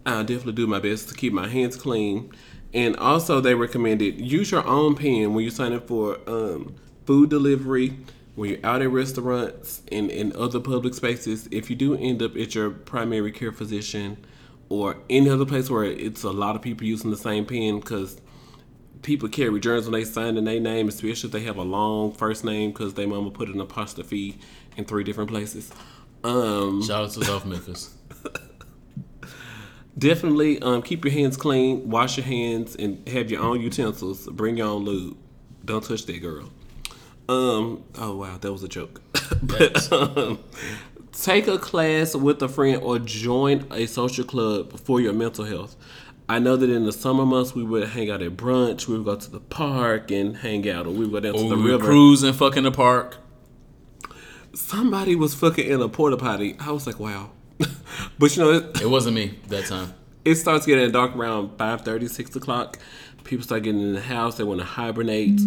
[SPEAKER 2] I'll definitely do my best to keep my hands clean. And also, they recommended use your own pen when you sign signing for um, food delivery, when you're out at restaurants and in other public spaces. If you do end up at your primary care physician or any other place where it's a lot of people using the same pen, because people carry germs when they sign in their name, especially if they have a long first name because their mama put an apostrophe in three different places. Um,
[SPEAKER 1] Shout out to South Memphis.
[SPEAKER 2] Definitely um, keep your hands clean, wash your hands, and have your own utensils. Bring your own lube. Don't touch that girl. Um. Oh wow, that was a joke. but um, take a class with a friend or join a social club for your mental health. I know that in the summer months we would hang out at brunch, we would go to the park and hang out, or we would go down to the
[SPEAKER 1] we
[SPEAKER 2] river.
[SPEAKER 1] cruise and fuck in the park.
[SPEAKER 2] Somebody was fucking in a porta potty. I was like, wow. but you know, it,
[SPEAKER 1] It wasn't me that time.
[SPEAKER 2] it starts getting dark around 5 6 o'clock. People start getting in the house. They want to hibernate,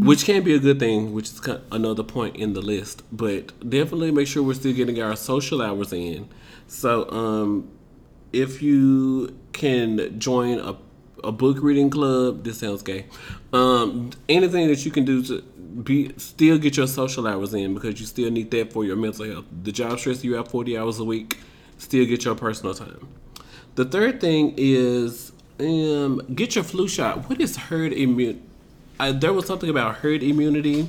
[SPEAKER 2] which can be a good thing, which is kind another point in the list. But definitely make sure we're still getting our social hours in. So, um, if you can join a, a book reading club, this sounds gay. Um, anything that you can do to be still get your social hours in because you still need that for your mental health. The job stress you have 40 hours a week, still get your personal time. The third thing is um, get your flu shot. What is herd immunity? There was something about herd immunity.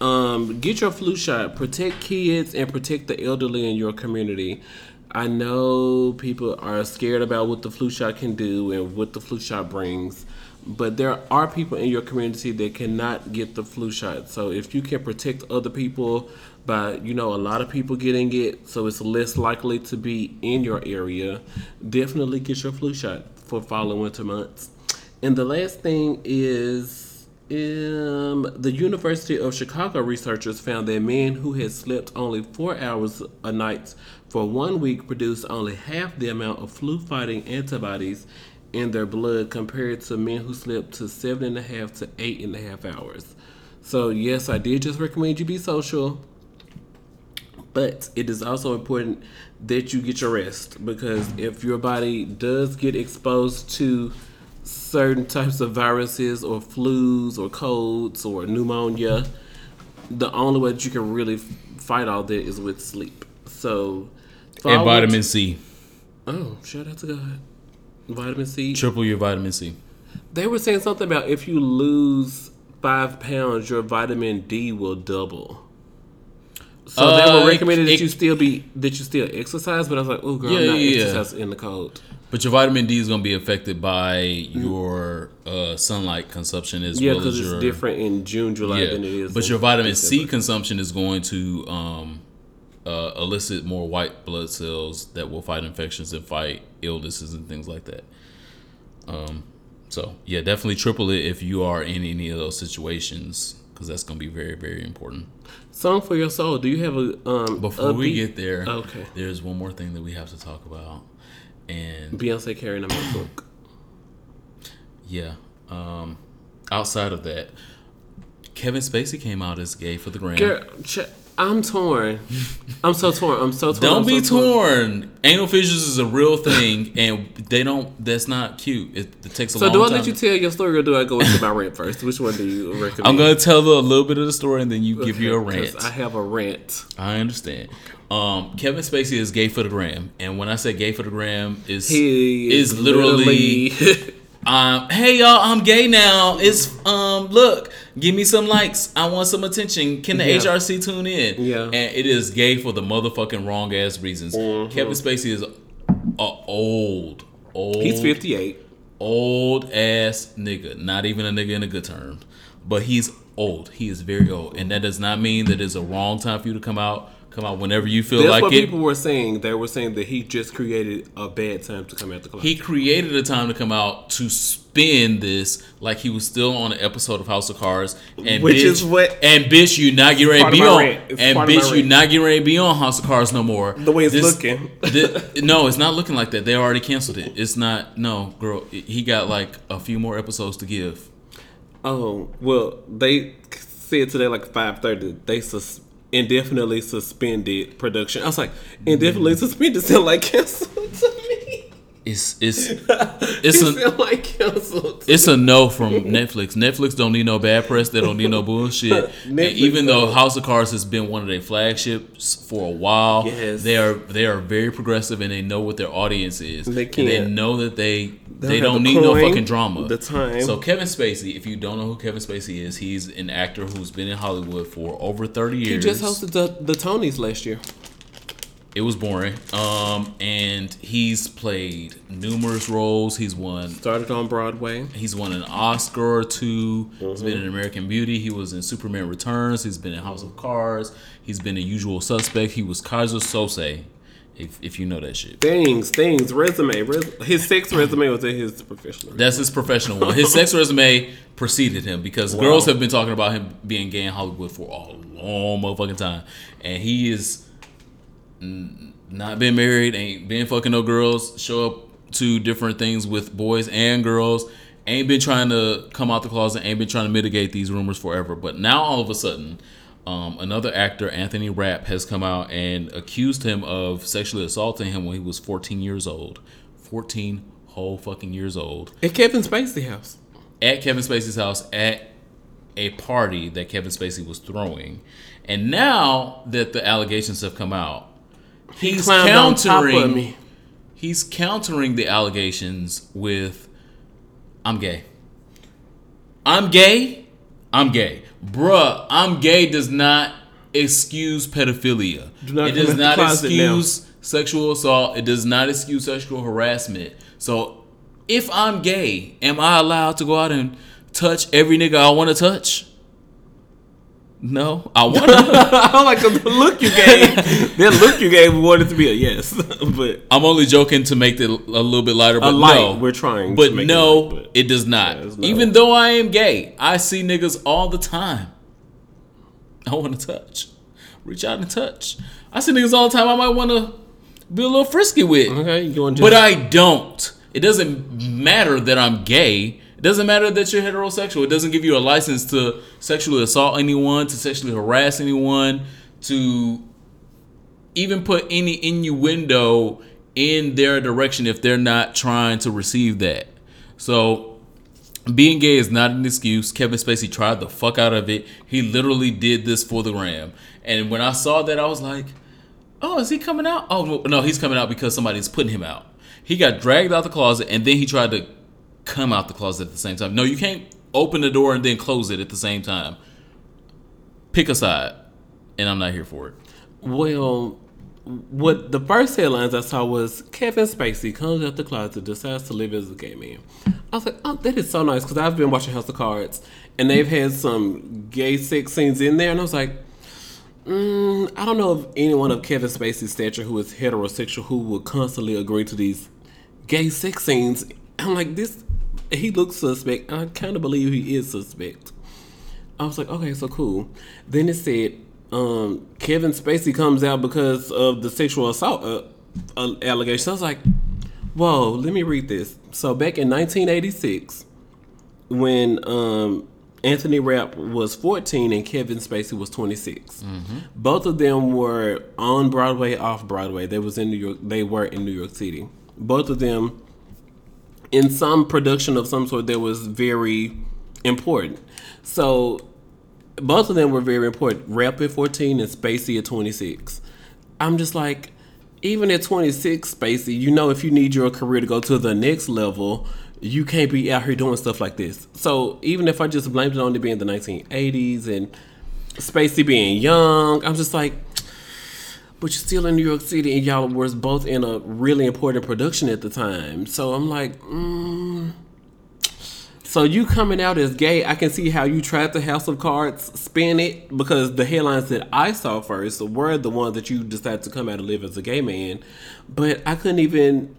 [SPEAKER 2] Um, get your flu shot. Protect kids and protect the elderly in your community. I know people are scared about what the flu shot can do and what the flu shot brings, but there are people in your community that cannot get the flu shot. So if you can protect other people by, you know, a lot of people getting it, so it's less likely to be in your area, definitely get your flu shot for fall and winter months. And the last thing is um, the University of Chicago researchers found that men who had slept only four hours a night for one week produced only half the amount of flu fighting antibodies in their blood compared to men who slept to seven and a half to eight and a half hours. So, yes, I did just recommend you be social, but it is also important that you get your rest because if your body does get exposed to certain types of viruses or flus or colds or pneumonia, the only way that you can really fight all that is with sleep. So,
[SPEAKER 1] And vitamin C.
[SPEAKER 2] Oh, shout out to God. Vitamin C.
[SPEAKER 1] Triple your vitamin C.
[SPEAKER 2] They were saying something about if you lose five pounds, your vitamin D will double. So they
[SPEAKER 1] Uh,
[SPEAKER 2] were recommending
[SPEAKER 1] it-
[SPEAKER 2] that you still be that you still exercise, but I was like, oh girl,
[SPEAKER 1] Yeah,
[SPEAKER 2] not
[SPEAKER 1] yeah, yeah.
[SPEAKER 2] exercising in the cold.
[SPEAKER 1] But your vitamin D is going to be affected by your uh, sunlight consumption as
[SPEAKER 2] Yeah,
[SPEAKER 1] well
[SPEAKER 2] because
[SPEAKER 1] as
[SPEAKER 2] it's
[SPEAKER 1] your
[SPEAKER 2] different in June, July
[SPEAKER 1] Yeah,
[SPEAKER 2] than it is.
[SPEAKER 1] but your vitamin C consumption is going to um, uh, elicit more white blood cells that will fight infections and fight illnesses and things like that. Um, so yeah, definitely triple it if you are in any of those situations because that's going to be very very important.
[SPEAKER 2] Song for your soul. Do you have a um?
[SPEAKER 1] Before we get there,
[SPEAKER 2] Okay.
[SPEAKER 1] there's one more thing that we have to talk about, and
[SPEAKER 2] Beyonce carrying a MacBook.
[SPEAKER 1] yeah, um, outside of that, Kevin Spacey came out as gay for the gram.
[SPEAKER 2] Girl, ch- I'm torn. I'm so torn. I'm so torn.
[SPEAKER 1] Don't
[SPEAKER 2] I'm
[SPEAKER 1] be
[SPEAKER 2] so
[SPEAKER 1] torn. Anal fissures is a real thing, and they don't. That's not cute. It, it takes a
[SPEAKER 2] So
[SPEAKER 1] long So
[SPEAKER 2] do I
[SPEAKER 1] time.
[SPEAKER 2] let you tell your story or do I go into my rant first? Which one do you recommend?
[SPEAKER 1] I'm gonna tell a little bit of the story, and then you give you a rant.
[SPEAKER 2] I have a rant.
[SPEAKER 1] I understand. Um, Kevin Spacey is gay for the gram, and when I say gay for the gram, is
[SPEAKER 2] He
[SPEAKER 1] is
[SPEAKER 2] is
[SPEAKER 1] literally,
[SPEAKER 2] literally
[SPEAKER 1] um, hey y'all, I'm gay now. It's um, look, give me some likes. I want some attention. Can the
[SPEAKER 2] Yeah.
[SPEAKER 1] HRC tune in?
[SPEAKER 2] Yeah.
[SPEAKER 1] and it is gay for the motherfucking wrong ass reasons.
[SPEAKER 2] Mhm.
[SPEAKER 1] Kevin Spacey is a old, old.
[SPEAKER 2] he's 58.
[SPEAKER 1] old ass nigga. Not even a nigga in a good term, but he's old. He is very old, and that does not mean that it's a wrong time for you to come out. Come out whenever you feel like it.
[SPEAKER 2] That's
[SPEAKER 1] like
[SPEAKER 2] what
[SPEAKER 1] it.
[SPEAKER 2] people were saying. They were saying that he just created a bad time to come out the closet.
[SPEAKER 1] he created a time to come out to spin this like he was still on an episode of House of Cards, and
[SPEAKER 2] Which
[SPEAKER 1] bitch,
[SPEAKER 2] is what-
[SPEAKER 1] and bitch, you not getting ready to be on, and
[SPEAKER 2] part of my
[SPEAKER 1] bitch, you not getting ready to be on House of Cards no more.
[SPEAKER 2] The way it's looking.
[SPEAKER 1] thi- no, it's not looking like that. They already canceled it. It's not. No, girl, he got like a few more episodes to give.
[SPEAKER 2] Oh well, they said today like five thirty. They sus- indefinitely suspended production. I was like, indefinitely mm-hmm. suspended sound like canceled to me.
[SPEAKER 1] It's it's
[SPEAKER 2] It
[SPEAKER 1] it's a
[SPEAKER 2] like canceled.
[SPEAKER 1] It's a no from Netflix. Netflix don't need no bad press. They don't need no bullshit. even though. House of Cards has been one of their flagships for a while,
[SPEAKER 2] Yes.
[SPEAKER 1] they are they are very progressive and they know what their audience is.
[SPEAKER 2] They
[SPEAKER 1] And they know that they they
[SPEAKER 2] have
[SPEAKER 1] don't
[SPEAKER 2] the
[SPEAKER 1] need no fucking drama.
[SPEAKER 2] the time.
[SPEAKER 1] So Kevin Spacey, if you don't know who Kevin Spacey is, he's an actor who's been in Hollywood for over thirty years.
[SPEAKER 2] He just hosted the, the Tonys last year.
[SPEAKER 1] It was boring. Um, and he's played numerous roles. He's won
[SPEAKER 2] Started on Broadway.
[SPEAKER 1] He's won an Oscar or 2 He's
[SPEAKER 2] Mm-hmm.
[SPEAKER 1] been in American Beauty. He was in Superman Returns. He's been in House of Cards. He's been in Usual Suspect. He was Keyser Söze, if, if you know that shit.
[SPEAKER 2] Things, things, resume. Res- his sex resume was in his professional.
[SPEAKER 1] That's his professional one. His sex resume preceded him because girls have been talking about him being gay in Hollywood for a long motherfucking time. And he is not been married, ain't been fucking no girls, show up to different things with boys and girls, ain't been trying to come out the closet, ain't been trying to mitigate these rumors forever. But now all of a sudden, um, another actor, Anthony Rapp, has come out and accused him of sexually assaulting him when he was 14 years old. 14 whole fucking years old
[SPEAKER 2] At Kevin Spacey house.
[SPEAKER 1] at Kevin Spacey's house at a party that Kevin Spacey was throwing. And now that the allegations have come out, he's
[SPEAKER 2] top of
[SPEAKER 1] countering
[SPEAKER 2] me.
[SPEAKER 1] he's countering the allegations with I'm gay. I'm gay. I'm gay. Bruh, I'm gay does not excuse pedophilia.
[SPEAKER 2] Do not
[SPEAKER 1] it does not excuse sexual assault. It does not excuse sexual harassment. So if I'm gay, am I allowed to go out and touch every nigga I want to touch? No, I want to.
[SPEAKER 2] I like the look you gave. that look you gave wanted to be a yes, but
[SPEAKER 1] I'm only joking to make it a little bit lighter, but
[SPEAKER 2] light,
[SPEAKER 1] no,
[SPEAKER 2] we're trying to
[SPEAKER 1] But
[SPEAKER 2] make it
[SPEAKER 1] no,
[SPEAKER 2] light, but-
[SPEAKER 1] it does not.
[SPEAKER 2] Yeah.
[SPEAKER 1] Even though I am gay, I see niggas all the time. I want to touch, reach out and touch. I see niggas all the time. I might want to be a little frisky with,
[SPEAKER 2] okay, you want to
[SPEAKER 1] but I don't. It doesn't matter that I'm gay. It doesn't matter that you're heterosexual. It doesn't give you a license to sexually assault anyone, to sexually harass anyone, to even put any innuendo in their direction if they're not trying to receive that. So being gay is not an excuse. Kevin Spacey tried the fuck out of it. He literally did this for the gram. And when I saw that, I was like, oh, is he coming out? Oh, no, no, he's coming out because somebody's putting him out. He got dragged out the closet and then he tried to come out the closet at the same time. No, you can't open the door and then close it at the same time. Pick a side. And I'm not here for it.
[SPEAKER 2] Well, what the first headlines I saw was Kevin Spacey comes out the closet, decides to live as a gay man. I was like, oh, that is so nice because I've been watching House of Cards and they've had some gay sex scenes in there, and I was like, mm, I don't know of anyone of Kevin Spacey's stature who is heterosexual who would constantly agree to these gay sex scenes. I'm like, this, he looks suspect. I kind of believe he is suspect. I was like, okay, so cool. Then it said um, Kevin Spacey comes out because of the sexual assault uh, uh, allegations. I was like, whoa, let me read this. So back in 1986, when um, Anthony Rapp was 14 and Kevin Spacey was 26, both of them were on Broadway, off Broadway. They was in New York. They were in New York City. Both of them in some production of some sort that was very important. So both of them were very important. Rapp at 14 and Spacey at 26. I'm just like, even at 26, Spacey, you know, if you need your career to go to the next level, you can't be out here doing stuff like this. So even if I just blamed it on it being the 1980s and Spacey being young, I'm just like, but you're still in New York City and y'all were both in a really important production at the time. So I'm like, mm. So you coming out as gay, I can see how you tried to House of Cards spin it because the headlines that I saw first were the ones that you decided to come out and live as a gay man. But I couldn't even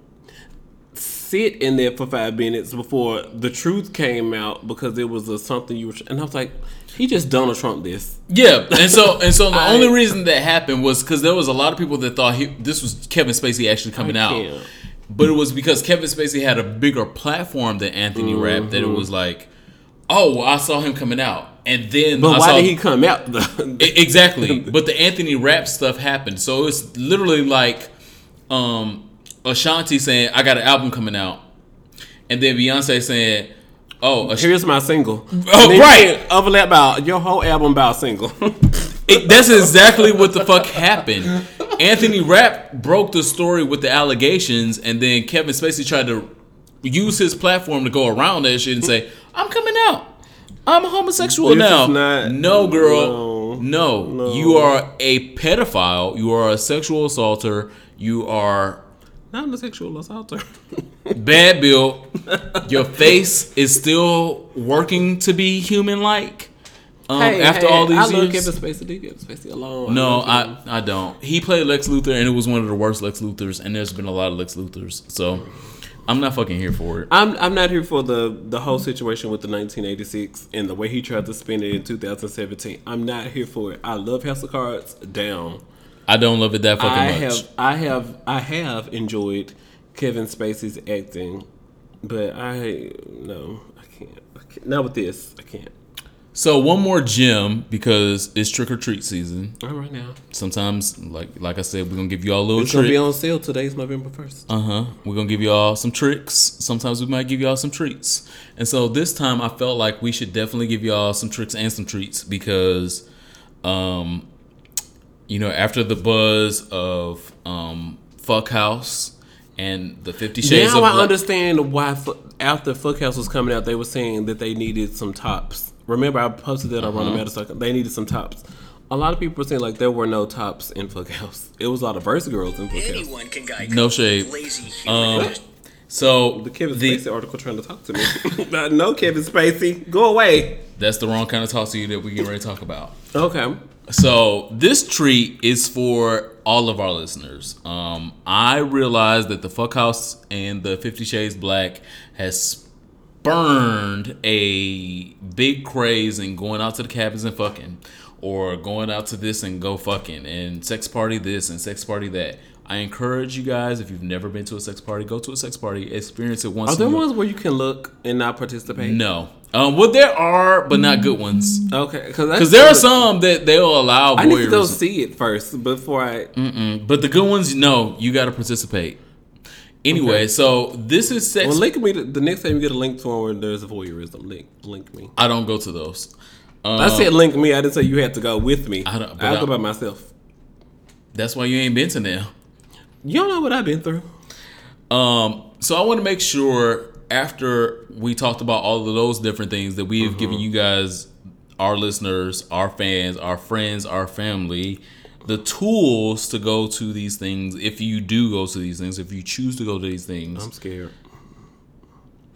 [SPEAKER 2] sit in there for five minutes before the truth came out because it was a, something you were. And I was like, he just Donald Trump this.
[SPEAKER 1] Yeah, and so and so the
[SPEAKER 2] I-
[SPEAKER 1] only reason that happened was because there was a lot of people that thought he, this was Kevin Spacey actually coming out, but it was because Kevin Spacey had a bigger platform than Anthony Rapp that it was like, oh, well, I saw him coming out, and then
[SPEAKER 2] But
[SPEAKER 1] I
[SPEAKER 2] why
[SPEAKER 1] saw,
[SPEAKER 2] did he come out?
[SPEAKER 1] exactly. but the Anthony Rapp stuff happened, so it's literally like um, Ashanti saying, "I got an album coming out," and then Beyonce saying, "Oh,
[SPEAKER 2] Here's my single.
[SPEAKER 1] Oh, right.
[SPEAKER 2] Overlap about your whole album about single.
[SPEAKER 1] It- that's exactly what the fuck happened. Anthony Rapp broke the story with the allegations, and then Kevin Spacey tried to use his platform to go around that shit and say, "I'm coming out. I'm a homosexual
[SPEAKER 2] This
[SPEAKER 1] now."
[SPEAKER 2] not-
[SPEAKER 1] no, girl. No.
[SPEAKER 2] No.
[SPEAKER 1] you are a pedophile. You are a sexual assaulter. You are
[SPEAKER 2] Not a sexual assaulter.
[SPEAKER 1] bad built. Your face is still working to be human like. Um, after all these years.
[SPEAKER 2] I love
[SPEAKER 1] years,
[SPEAKER 2] Kevin Spacey. Leave Kevin Spacey alone.
[SPEAKER 1] No,
[SPEAKER 2] love him.
[SPEAKER 1] I I don't. He played Lex Luthor, and it was one of the worst Lex Luthors. And there's been a lot of Lex Luthors, so I'm not fucking here for it.
[SPEAKER 2] I'm I'm not here for the the whole situation with the 1986 and the way he tried to spin it in 2017. I'm not here for it. I love House of Cards down.
[SPEAKER 1] I don't love it that fucking
[SPEAKER 2] I
[SPEAKER 1] much.
[SPEAKER 2] have I have I have enjoyed Kevin Spacey's acting, but I no I can't. I can't. Not with this. I can't.
[SPEAKER 1] So one more gem because it's trick or treat season.
[SPEAKER 2] All right now.
[SPEAKER 1] Sometimes, like like I said, we're gonna give y'all a little
[SPEAKER 2] It's gonna be on sale. Today's November first.
[SPEAKER 1] Uh huh. We're gonna give y'all some tricks. Sometimes we might give y'all some treats. And so this time, I felt like we should definitely give y'all some tricks and some treats because, um, you know, after the buzz of um, Fuck House and the Fifty Shades
[SPEAKER 2] Now
[SPEAKER 1] of
[SPEAKER 2] I
[SPEAKER 1] Black-
[SPEAKER 2] understand why fu- after Fuckhouse was coming out, they were saying that they needed some tops. Remember, I posted that on
[SPEAKER 1] Uh-huh.
[SPEAKER 2] Run the Metastar. They needed some tops. A lot of people were saying like there were no tops in Fuckhouse. It was a lot of verse girls in Fuckhouse.
[SPEAKER 3] Anyone can guy
[SPEAKER 1] No shade.
[SPEAKER 3] Lazy
[SPEAKER 1] Um,
[SPEAKER 3] human.
[SPEAKER 1] So
[SPEAKER 2] The Kevin
[SPEAKER 1] the-
[SPEAKER 2] Spacey article trying to talk to me. no, Kevin Spacey. Go away.
[SPEAKER 1] that's the wrong kind of talk to you that we get ready to talk about.
[SPEAKER 2] Okay.
[SPEAKER 1] So this treat is for all of our listeners. Um, I realize that the Fuck House and the Fifty Shades Black has spurned a big craze in going out to the cabins and fucking, or going out to this and go fucking, and sex party this and sex party that. I encourage you guys, if you've never been to a sex party, go to a sex party, experience it once.
[SPEAKER 2] Are there ones where you can look and not participate?
[SPEAKER 1] No. Um, well, there are, but not good ones.
[SPEAKER 2] Okay, because
[SPEAKER 1] there are some that they'll allow
[SPEAKER 2] I need to go see it first before I.
[SPEAKER 1] Mm, But the good ones, no, you got to participate. Anyway,
[SPEAKER 2] Okay.
[SPEAKER 1] so this is sex.
[SPEAKER 2] Well, link me to, the next time you get a link to one where there's a voyeurism. Link, link me.
[SPEAKER 1] I don't go to those. Um,
[SPEAKER 2] I said link me. I didn't say you had to go with me.
[SPEAKER 1] I don't-
[SPEAKER 2] I'll
[SPEAKER 1] I-
[SPEAKER 2] go by myself.
[SPEAKER 1] that's why you ain't been to now.
[SPEAKER 2] You don't know what I've been through.
[SPEAKER 1] Um, so I want to make sure after we talked about all of those different things that we have
[SPEAKER 2] Mm-hmm.
[SPEAKER 1] given you guys, our listeners, our fans, our friends, our family, the tools to go to these things. If you do go to these things, if you choose to go to these things,
[SPEAKER 2] I'm scared.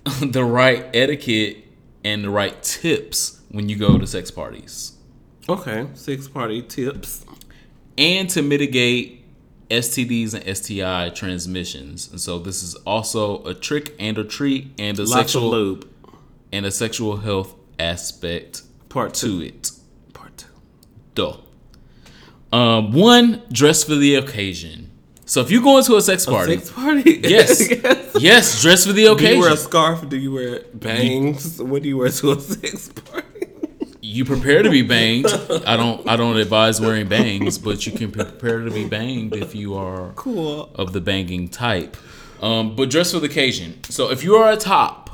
[SPEAKER 1] the right etiquette and the right tips when you go to sex parties.
[SPEAKER 2] Okay, sex party tips.
[SPEAKER 1] and to mitigate STDs and STI transmissions. And so this is also a trick and a treat and a
[SPEAKER 2] Lots
[SPEAKER 1] sexual
[SPEAKER 2] lube.
[SPEAKER 1] and a sexual health aspect
[SPEAKER 2] Part two.
[SPEAKER 1] to it.
[SPEAKER 2] Part two.
[SPEAKER 1] Duh. Um, one, dress for the occasion. So if you go into a sex party,
[SPEAKER 2] Six party.
[SPEAKER 1] yes, yes, dress for the occasion.
[SPEAKER 2] Do you wear a scarf? Do you wear bangs? What do you wear to a six party?
[SPEAKER 1] You prepare to be banged. I don't. I don't advise wearing bangs, but you can prepare to be banged if you are
[SPEAKER 2] Cool.
[SPEAKER 1] of the banging type. Um, but dress for the occasion. So if you are a top,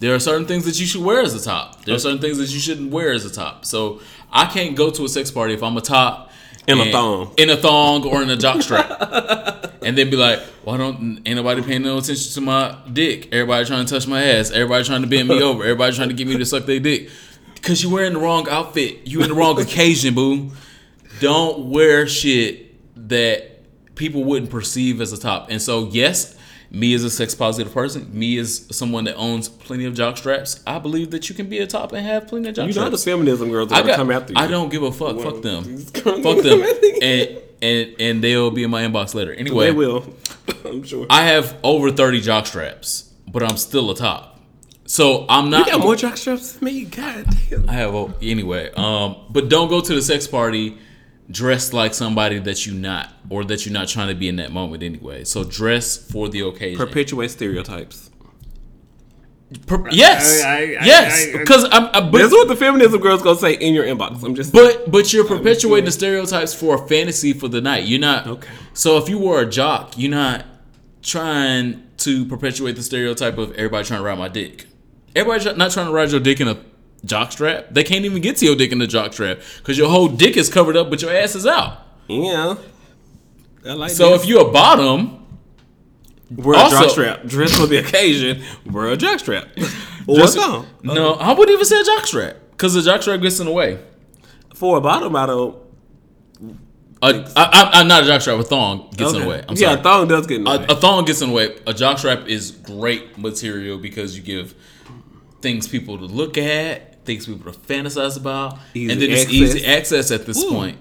[SPEAKER 1] there are certain things that you should wear as a top. There are certain things that you shouldn't wear as a top. So I can't go to a sex party if I'm a top
[SPEAKER 2] In a thong.
[SPEAKER 1] in a thong or in a jock strap, and then be like, "Why don't ain't nobody paying no attention to my dick? Everybody trying to touch my ass. Everybody trying to bend me over. Everybody trying to get me to suck their dick." Cause you're wearing the wrong outfit. You in the wrong occasion, boo. Don't wear shit that people wouldn't perceive as a top. And so, yes, Me as a sex positive person, me as someone that owns plenty of jock straps, I believe that you can be a top and have plenty of jock straps.
[SPEAKER 2] You know the feminism girls gonna come after you.
[SPEAKER 1] I don't give a fuck. Fuck them. Fuck them. And and and they'll be in my inbox later. Anyway,
[SPEAKER 2] They will. I'm sure.
[SPEAKER 1] I have over 30 jock straps, but I'm still a top. So I'm not.
[SPEAKER 2] you got more jock straps than me. God damn.
[SPEAKER 1] I have a, anyway. Um, but don't go to the sex party dressed like somebody that you not or that you're not trying to be in that moment anyway. So dress for the occasion.
[SPEAKER 2] Perpetuate stereotypes.
[SPEAKER 1] Per- yes,
[SPEAKER 2] I- I- I-
[SPEAKER 1] yes,
[SPEAKER 2] I- I-
[SPEAKER 1] because I'm. I, but,
[SPEAKER 2] That's what the feminism girls gonna say in your inbox. I'm just.
[SPEAKER 1] but but you're perpetuating the stereotypes for a fantasy for the night. You're not.
[SPEAKER 2] Okay.
[SPEAKER 1] So if you were a jock, you're not trying to perpetuate the stereotype of everybody trying to ride my dick. Everybody try- not trying to ride your dick in a jock strap. They can't even get to your dick in the jock strap because your whole dick is covered up, but your ass is out.
[SPEAKER 2] yeah. I like
[SPEAKER 1] So
[SPEAKER 2] this.
[SPEAKER 1] if you're a bottom,
[SPEAKER 2] wear a
[SPEAKER 1] also-
[SPEAKER 2] jock strap, dress for the occasion, wear a jock strap. Or
[SPEAKER 1] Just-
[SPEAKER 2] a thong.
[SPEAKER 1] no, uh-huh. I wouldn't even say a jock strap because the jock strap gets in the way.
[SPEAKER 2] For a bottom, I don't.
[SPEAKER 1] A, I, I, I'm not a jockstrap. A thong gets in the way. I'm
[SPEAKER 2] yeah,
[SPEAKER 1] sorry.
[SPEAKER 2] a thong does get in the way.
[SPEAKER 1] A, a thong gets in the way. A jockstrap is great material because you give things people to look at, things people to fantasize about,
[SPEAKER 2] Easy
[SPEAKER 1] and then it's easy access at this
[SPEAKER 2] Ooh.
[SPEAKER 1] point.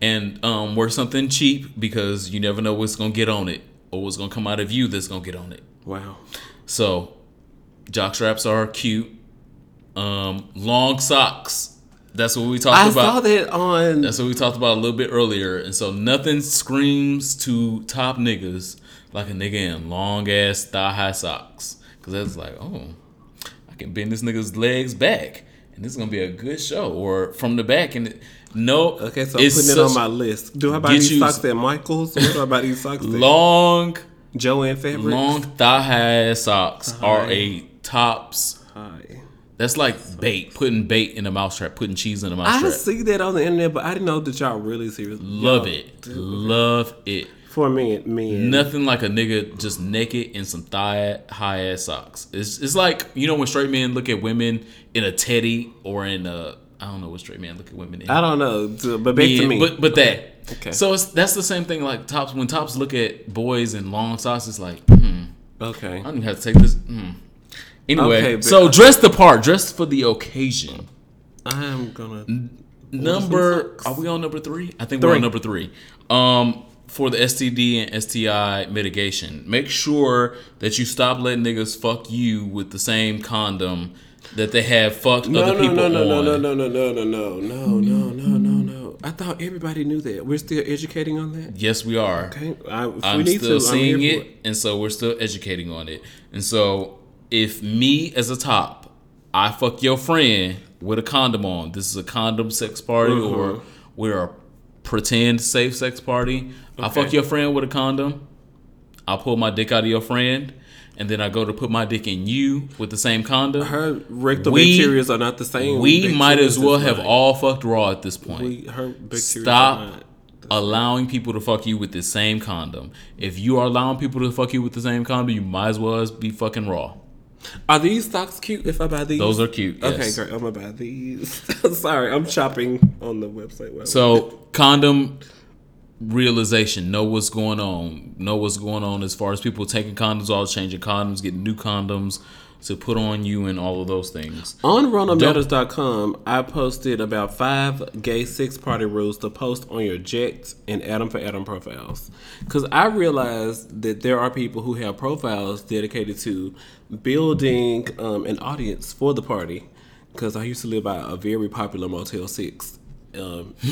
[SPEAKER 1] And um, wear something cheap because you never know what's gonna get on it or what's gonna come out of you that's gonna get on it.
[SPEAKER 2] wow.
[SPEAKER 1] So, jock straps are cute. Um, long socks. That's what we talked
[SPEAKER 2] I
[SPEAKER 1] about.
[SPEAKER 2] I saw that on.
[SPEAKER 1] That's what we talked about a little bit earlier. And so nothing screams to top niggas like a nigga in long ass thigh high socks. Cause that's like, oh, can bend this nigga's legs back. And this is gonna be a good show. Or from the back and no
[SPEAKER 2] Okay, so I'm putting it on my list. Do I buy these socks at Michaels? What do I buy these socks
[SPEAKER 1] long
[SPEAKER 2] Joann Fabric.
[SPEAKER 1] long thigh high socks are
[SPEAKER 2] Hi.
[SPEAKER 1] a tops
[SPEAKER 2] Hi.
[SPEAKER 1] that's like bait, putting bait in a mousetrap, putting cheese in a mousetrap.
[SPEAKER 2] I see that on the internet, but I didn't know that y'all really serious.
[SPEAKER 1] Love
[SPEAKER 2] Y'all-
[SPEAKER 1] it. Love it.
[SPEAKER 2] For me, men.
[SPEAKER 1] Nothing like a nigga just naked in some thigh high ass socks. It's it's like you know when straight men look at women in a teddy or in a I don't know what straight men look at women in.
[SPEAKER 2] I don't know, but back
[SPEAKER 1] Yeah,
[SPEAKER 2] to me.
[SPEAKER 1] But but that.
[SPEAKER 2] Okay.
[SPEAKER 1] So it's that's the same thing like tops when tops look at boys in long socks. It's like hmm,
[SPEAKER 2] okay.
[SPEAKER 1] I don't even have to take this. Hmm. Anyway,
[SPEAKER 2] Okay,
[SPEAKER 1] so dress the part, dress for the occasion.
[SPEAKER 2] I'm gonna.
[SPEAKER 1] Number are we on number three? I think we're on number three. Um, for the STD and STI mitigation, make sure that you stop letting niggas fuck you with the same condom that they have fucked
[SPEAKER 2] No,
[SPEAKER 1] other
[SPEAKER 2] no,
[SPEAKER 1] people
[SPEAKER 2] no, no, no,
[SPEAKER 1] on.
[SPEAKER 2] no, no, no, no, no, no, no, no, no, no, no. No. I thought everybody knew that. We're still educating on that.
[SPEAKER 1] Yes, we are.
[SPEAKER 2] Okay, I, if
[SPEAKER 1] I'm
[SPEAKER 2] we need
[SPEAKER 1] still
[SPEAKER 2] to,
[SPEAKER 1] seeing
[SPEAKER 2] I'm
[SPEAKER 1] it, and so we're still educating on it. And so, if me as a top, I fuck your friend with a condom on, this is a condom sex party,
[SPEAKER 2] Mhm.
[SPEAKER 1] or we're a pretend safe sex party. I fuck your friend with a condom. I pull my dick out of your friend, and then I go to put my dick in you with the same condom.
[SPEAKER 2] Her rectal
[SPEAKER 1] We-
[SPEAKER 2] bacteria are not the same.
[SPEAKER 1] we might as well have
[SPEAKER 2] mine.
[SPEAKER 1] all fucked raw at this point.
[SPEAKER 2] We, her bacteria
[SPEAKER 1] Stop allowing people to fuck you with the same condom. If you are allowing people to fuck you with the same condom, you might as well be fucking raw.
[SPEAKER 2] Are these socks cute? If I buy these,
[SPEAKER 1] Those are cute.
[SPEAKER 2] Okay,
[SPEAKER 1] yes.
[SPEAKER 2] great. I'm gonna buy these. Sorry, I'm shopping on the website.
[SPEAKER 1] So condom realization, know what's going on, know what's going on as far as people taking condoms all changing condoms, getting new condoms to put on you, and all of those things.
[SPEAKER 2] On RonaldMatters.com, I posted about five gay six party rules to post on your Jack'd and Adam4Adam profiles. Because I realized that there are people who have profiles dedicated to building um, an audience for the party. Because I used to live by a very popular Motel 6. Um,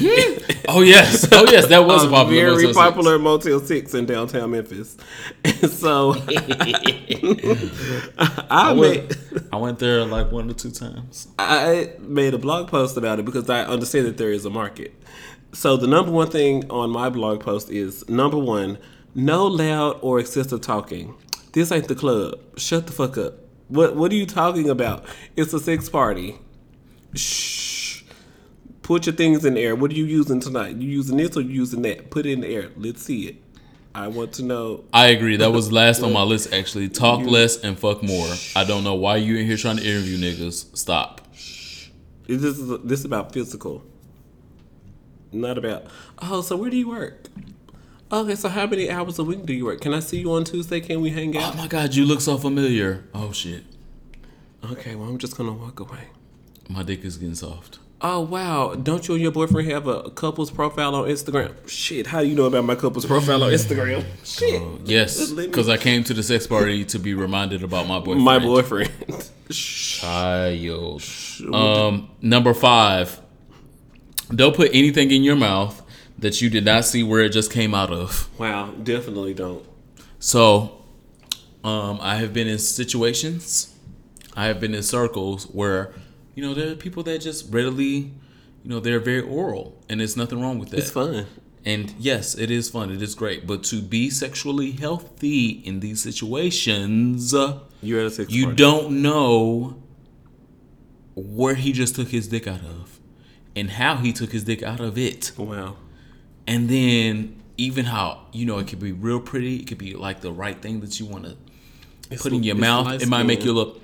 [SPEAKER 1] Oh yes, oh yes, that was a
[SPEAKER 2] a
[SPEAKER 1] popular.
[SPEAKER 2] very
[SPEAKER 1] Motel Six.
[SPEAKER 2] popular Motel 6 in downtown Memphis. And so I,
[SPEAKER 1] I
[SPEAKER 2] made.
[SPEAKER 1] went, I went there like one or two times.
[SPEAKER 2] I made a blog post about it because I understand that there is a market. So the number one thing on my blog post is number one, no loud or excessive talking. This ain't the club. Shut the fuck up. What what are you talking about? It's a sex party. Shh. Put your things in the air. What are you using tonight? You using this or you using that? Put it in the air. Let's see it. I want to know.
[SPEAKER 1] I agree. That was last on my list. Actually, talk less and fuck more. I don't know why you in here trying to interview niggas. Stop.
[SPEAKER 2] This is this is about physical, not about. Oh, so where do you work? Okay, so how many hours a week do you work? Can I see you on Tuesday? Can we hang out?
[SPEAKER 1] Oh my god, you look so familiar. Oh shit,
[SPEAKER 2] Okay, well I'm just gonna walk away.
[SPEAKER 1] my dick is getting soft.
[SPEAKER 2] Oh wow! Don't you and your boyfriend have a couple's profile on Instagram? Shit, how do you know about my couple's profile on Instagram? Shit,
[SPEAKER 1] Yes, because I came to the sex party to be reminded about my boyfriend.
[SPEAKER 2] my boyfriend.
[SPEAKER 1] Child. Um, number five. Don't put anything in your mouth that you did not see where it just came out of.
[SPEAKER 2] Wow, definitely don't.
[SPEAKER 1] So, um, I have been in situations, I have been in circles where, you know, there are people that just readily, you know, they're very oral, and there's nothing wrong with that.
[SPEAKER 2] It's fun.
[SPEAKER 1] And yes, it is fun. It is great. But to be sexually healthy in these situations,
[SPEAKER 2] You're at a sex
[SPEAKER 1] you
[SPEAKER 2] party.
[SPEAKER 1] don't know where he just took his dick out of and how he took his dick out of it.
[SPEAKER 2] Wow.
[SPEAKER 1] And then even how, you know, it could be real pretty. It could be like the right thing that you want to put in your mouth.
[SPEAKER 2] light
[SPEAKER 1] It might make you look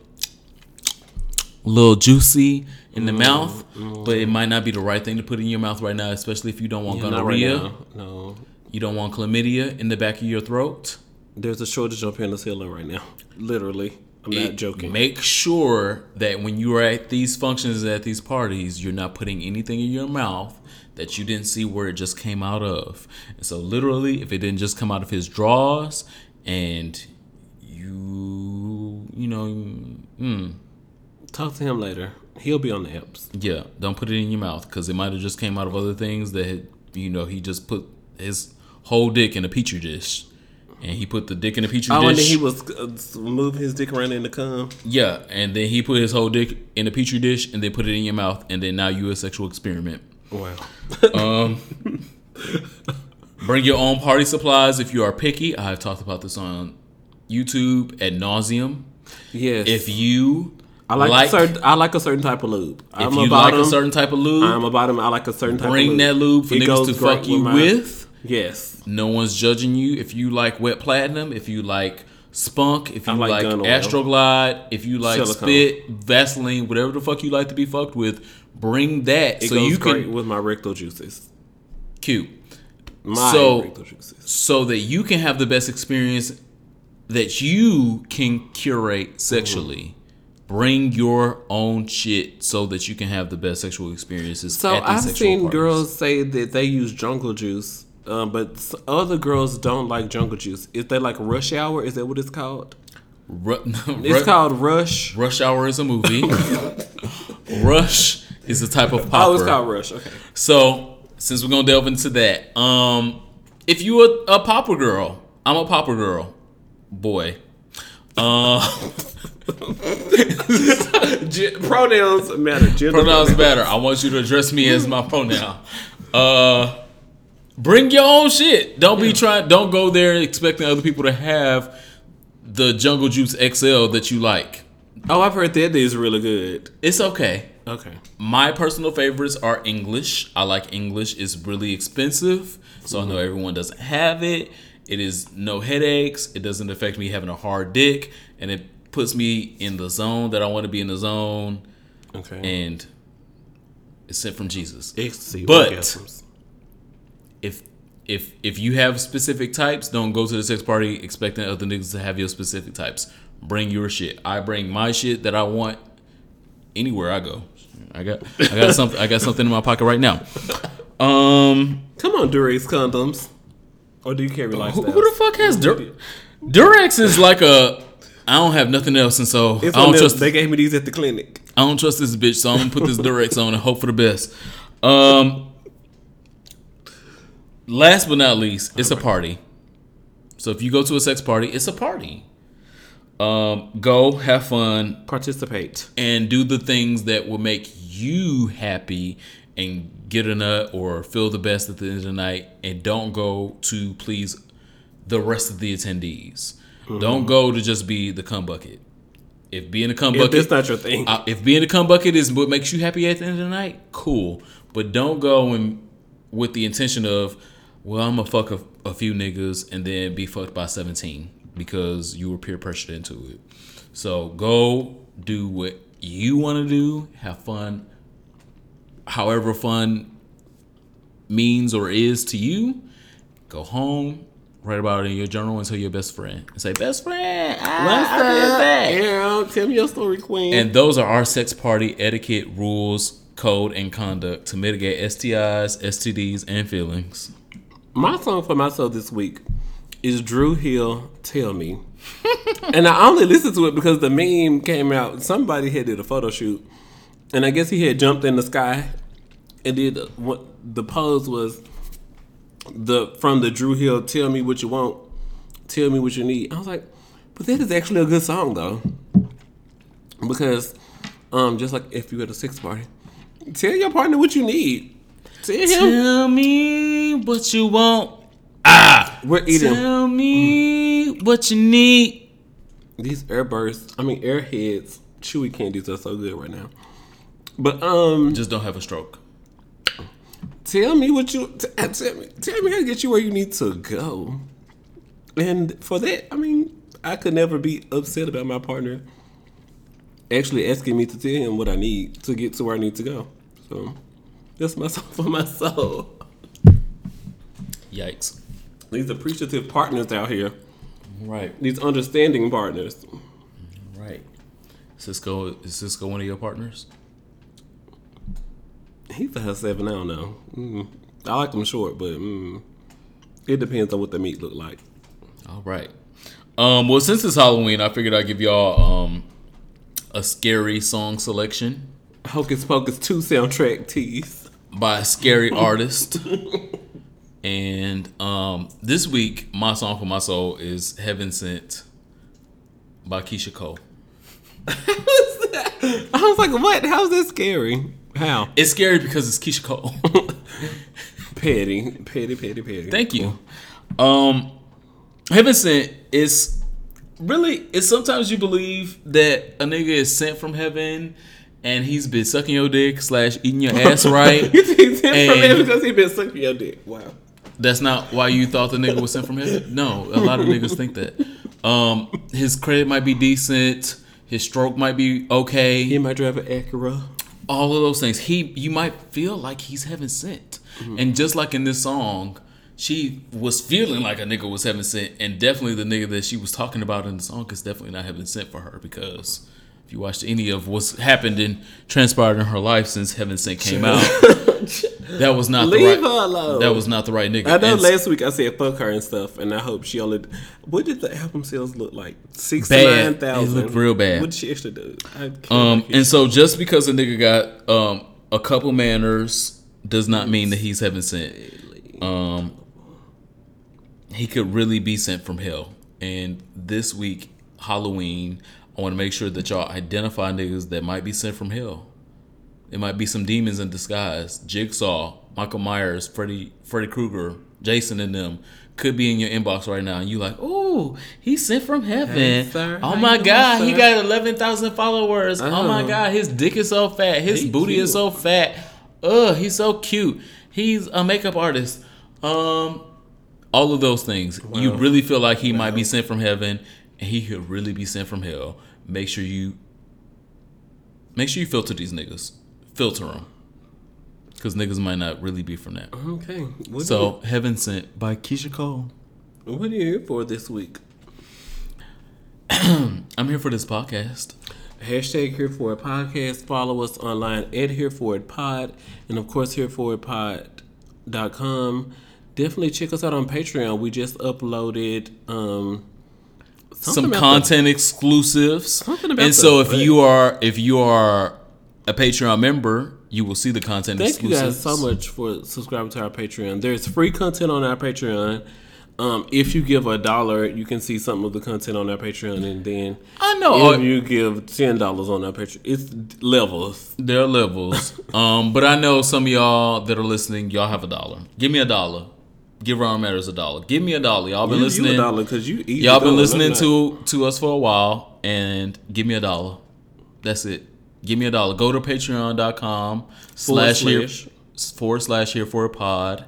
[SPEAKER 1] a little juicy in
[SPEAKER 2] Mm,
[SPEAKER 1] the mouth, but it might not be the right thing to put in your mouth right now, especially if you don't want
[SPEAKER 2] Yeah, not right
[SPEAKER 1] gonorrhea.
[SPEAKER 2] No.
[SPEAKER 1] You don't want chlamydia in the back of your throat.
[SPEAKER 2] There's a shortage of penicillin right now. Literally. I'm not joking.
[SPEAKER 1] Make sure that when you are at these functions, at these parties, you're not putting anything in your mouth that you didn't see where it just came out of. And so, literally, if it didn't just come out of his drawers, and you, you know, mm,
[SPEAKER 2] Talk to him later. He'll be on the hips.
[SPEAKER 1] yeah, don't put it in your mouth because it might have just came out of other things that had, you know he just put his whole dick in a petri dish, and he put the dick in a petri
[SPEAKER 2] Oh,
[SPEAKER 1] dish.
[SPEAKER 2] and then he was uh, moving his dick around in the cum.
[SPEAKER 1] Yeah, and then he put his whole dick in a petri dish and then put it in your mouth, and then now you a sexual experiment.
[SPEAKER 2] Wow.
[SPEAKER 1] um, Bring your own party supplies if you are picky. I've talked about this on YouTube at nauseum.
[SPEAKER 2] yes.
[SPEAKER 1] If you
[SPEAKER 2] I like,
[SPEAKER 1] like
[SPEAKER 2] a certain I like a certain type of lube.
[SPEAKER 1] if
[SPEAKER 2] I'm
[SPEAKER 1] you
[SPEAKER 2] about
[SPEAKER 1] like a certain type of lube,
[SPEAKER 2] I'm about him. I like a certain type of
[SPEAKER 1] bring
[SPEAKER 2] lube.
[SPEAKER 1] that lube for
[SPEAKER 2] It
[SPEAKER 1] niggas to fuck you
[SPEAKER 2] my-
[SPEAKER 1] with.
[SPEAKER 2] Yes.
[SPEAKER 1] No one's judging you. If you like wet platinum, if you like spunk, if you
[SPEAKER 2] I like
[SPEAKER 1] like, astroglide, if you like
[SPEAKER 2] Silicone.
[SPEAKER 1] spit, Vaseline, whatever the fuck you like to be fucked with, bring that
[SPEAKER 2] It
[SPEAKER 1] so you can
[SPEAKER 2] with my rectal juices.
[SPEAKER 1] cute.
[SPEAKER 2] My
[SPEAKER 1] So-
[SPEAKER 2] rectal juices.
[SPEAKER 1] so that you can have the best experience that you can curate sexually. Bring your own shit so that you can have the best sexual experiences.
[SPEAKER 2] So I've seen
[SPEAKER 1] parties.
[SPEAKER 2] girls say that they use jungle juice, um, but other girls don't like jungle juice. Is they like rush hour? Is that what it's called?
[SPEAKER 1] Ru-
[SPEAKER 2] It's
[SPEAKER 1] Ru-
[SPEAKER 2] called rush.
[SPEAKER 1] Rush Hour is a movie. Rush is a type of popper.
[SPEAKER 2] Oh, it's called rush. Okay.
[SPEAKER 1] So since we're gonna delve into that, um, if you a, a popper girl, I'm a popper girl, boy. Uh,
[SPEAKER 2] Ge- pronouns matter. Gender
[SPEAKER 1] pronouns
[SPEAKER 2] matter.
[SPEAKER 1] matter. I want you to address me as my pronoun. Uh, bring your own shit. Don't be trying. Don't go there expecting other people to have the Jungle Juice XL that you like.
[SPEAKER 2] Oh, I've heard that is really good.
[SPEAKER 1] It's okay.
[SPEAKER 2] Okay.
[SPEAKER 1] My personal favorites are English. I like English. It's really expensive, so I know everyone doesn't have it. It is no headaches. It doesn't affect me having a hard dick, and it puts me in the zone that I want to be in the zone.
[SPEAKER 2] Okay.
[SPEAKER 1] And it's sent from Jesus.
[SPEAKER 2] Ecstasy,
[SPEAKER 1] but-
[SPEAKER 2] orgasms.
[SPEAKER 1] If if if you have specific types, don't go to the sex party expecting other niggas to have your specific types. Bring your shit. I bring my shit that I want anywhere I go. I got I got something I got something in my pocket right now. Um
[SPEAKER 2] come on, Durex condoms. Or do you carry
[SPEAKER 1] who, who the fuck has Dur- Durex is like a I don't have nothing else and so
[SPEAKER 2] It's
[SPEAKER 1] I don't trust
[SPEAKER 2] They gave me these at the clinic.
[SPEAKER 1] I don't trust this bitch, so I'm gonna put this Durex on and hope for the best. Um, last but not least, it's a party. So if you go to a sex party, it's a party. Um, go have fun
[SPEAKER 2] Participate.
[SPEAKER 1] and do the things that will make you happy and get a nut or feel the best at the end of the night. And don't go to please the rest of the attendees. Don't go to just be the cum bucket. If being a cum
[SPEAKER 2] If
[SPEAKER 1] bucket,
[SPEAKER 2] that's not your thing.
[SPEAKER 1] uh, if being a cum bucket is what makes you happy at the end of the night, cool. But don't go and with the intention of, well, I'm gonna fuck a, a few niggas and then be fucked by 17 because you were peer pressured into it. So go do what you want to do, have fun, however fun means or is to you. Go home, write about it in your journal, and tell your best friend. And say, best friend, ah, I, I did that.
[SPEAKER 2] Girl, tell me your story, queen.
[SPEAKER 1] And those are our sex party etiquette rules, code, and conduct to mitigate STIs, STDs, and feelings.
[SPEAKER 2] My song for myself this week is Dru Hill Tell Me. and I only listened to it because the meme came out. Somebody had did a photo shoot. And I guess he had jumped in the sky and did what the pose was the from the Dru Hill Tell Me What You Want, Tell Me What You Need. I was like, but that is actually a good song though. Because um just like if you at a sex party, tell your partner what you need. Tell him
[SPEAKER 1] Tell me what you want. Ah,
[SPEAKER 2] we're eating
[SPEAKER 1] Tell me what you need.
[SPEAKER 2] these airbursts. I mean airheads, chewy candies are so good right now. But um,
[SPEAKER 1] Just don't have a stroke.
[SPEAKER 2] Tell me what you t- tell me. Tell me how to get you where you need to go. And for that, I mean, I could never be upset about my partner actually asking me to tell him what I need to get to where I need to go. So that's my song for my soul.
[SPEAKER 1] Yikes.
[SPEAKER 2] These appreciative partners out here.
[SPEAKER 1] Right,
[SPEAKER 2] These understanding partners.
[SPEAKER 1] right. Cisco, is Cisco one of your partners?
[SPEAKER 2] He's a seven. I don't know. Mm. I like them short, but mm, it depends on what the meat look like.
[SPEAKER 1] All right. Um, well, since it's Halloween, I figured I'd give y'all um a scary song selection
[SPEAKER 2] Hocus Pocus two soundtrack tease.
[SPEAKER 1] by a scary artist. And um, this week, my song for my soul is "Heaven Sent" by Keyshia Cole.
[SPEAKER 2] I was like, what? How's that scary? How?
[SPEAKER 1] It's scary because it's Keyshia Cole.
[SPEAKER 2] Petty, petty, petty, petty.
[SPEAKER 1] Thank you. Um, Heaven Sent is really. It's sometimes you believe that a nigga is sent from heaven, and he's been sucking your dick slash eating your ass right.
[SPEAKER 2] He's sent from heaven because he been sucking your dick. Wow.
[SPEAKER 1] That's not why you thought the nigga was sent from heaven. No, a lot of niggas think that. Um, his credit might be decent. His stroke might be okay.
[SPEAKER 2] He might drive an Acura.
[SPEAKER 1] All of those things. He you might feel like he's heaven sent. Mm-hmm. And just like in this song, she was feeling like a nigga was heaven sent, and definitely the nigga that she was talking about in the song is definitely not heaven sent for her because if you watched any of what's happened and transpired in her life since Heaven Sent came out, that was not
[SPEAKER 2] Leave
[SPEAKER 1] the right.
[SPEAKER 2] her alone.
[SPEAKER 1] That was not the right nigga.
[SPEAKER 2] I know
[SPEAKER 1] And
[SPEAKER 2] last week I said fuck her and stuff, and I hope she only. What did the album sales look like? Six to
[SPEAKER 1] Bad. It looked real bad.
[SPEAKER 2] What did she actually do?
[SPEAKER 1] Um, and so just because a nigga got um a couple manners does not mean that he's heaven sent. Um, he could really be sent from hell. And this week, Halloween, I want to make sure that y'all identify niggas that might be sent from hell. It might be some demons in disguise. Jigsaw, Michael Myers, Freddy, Freddy Krueger, Jason, and them could be in your inbox right now, and you like, oh, he sent from heaven.
[SPEAKER 2] Hey, sir.
[SPEAKER 1] oh my
[SPEAKER 2] you doing,
[SPEAKER 1] god, he got eleven thousand followers. Oh my
[SPEAKER 2] Oh.
[SPEAKER 1] god, his dick is so fat. His
[SPEAKER 2] He
[SPEAKER 1] booty is so fat. Ugh, he's so cute. He's a makeup artist. Um, all of those things. You really feel like he might be sent from heaven, and he could really be sent from hell. Make sure you make sure you filter these niggas. Filter them, because niggas might not really be from that.
[SPEAKER 2] okay. What
[SPEAKER 1] So, Heaven Sent by Keyshia Cole.
[SPEAKER 2] what are you here for this week?
[SPEAKER 1] I'm here for this podcast.
[SPEAKER 2] Hashtag here for it podcast. Follow us online at here for it pod. And of course, here for it pod.com. Definitely check us out on Patreon. We just uploaded um,
[SPEAKER 1] some content exclusives.
[SPEAKER 2] Something about
[SPEAKER 1] and so
[SPEAKER 2] the-
[SPEAKER 1] if you are if you are a Patreon member, you will see the content
[SPEAKER 2] Thank you guys so much for subscribing to our Patreon. There's free content on our Patreon. Um, if you give a dollar, you can see some of the content on our Patreon, and then
[SPEAKER 1] I know
[SPEAKER 2] if you give ten dollars on our Patreon, it's levels.
[SPEAKER 1] there are levels. um, but I know some of y'all that are listening, y'all have a dollar. Give me a dollar. Give Ron Matters a dollar. Give me a dollar. Y'all been listening.
[SPEAKER 2] You a dollar because you.
[SPEAKER 1] Y'all been listening to to us for a while, and give me a dollar. That's it. Give me a dollar. Go to patreon.com slash here forward slash here for a pod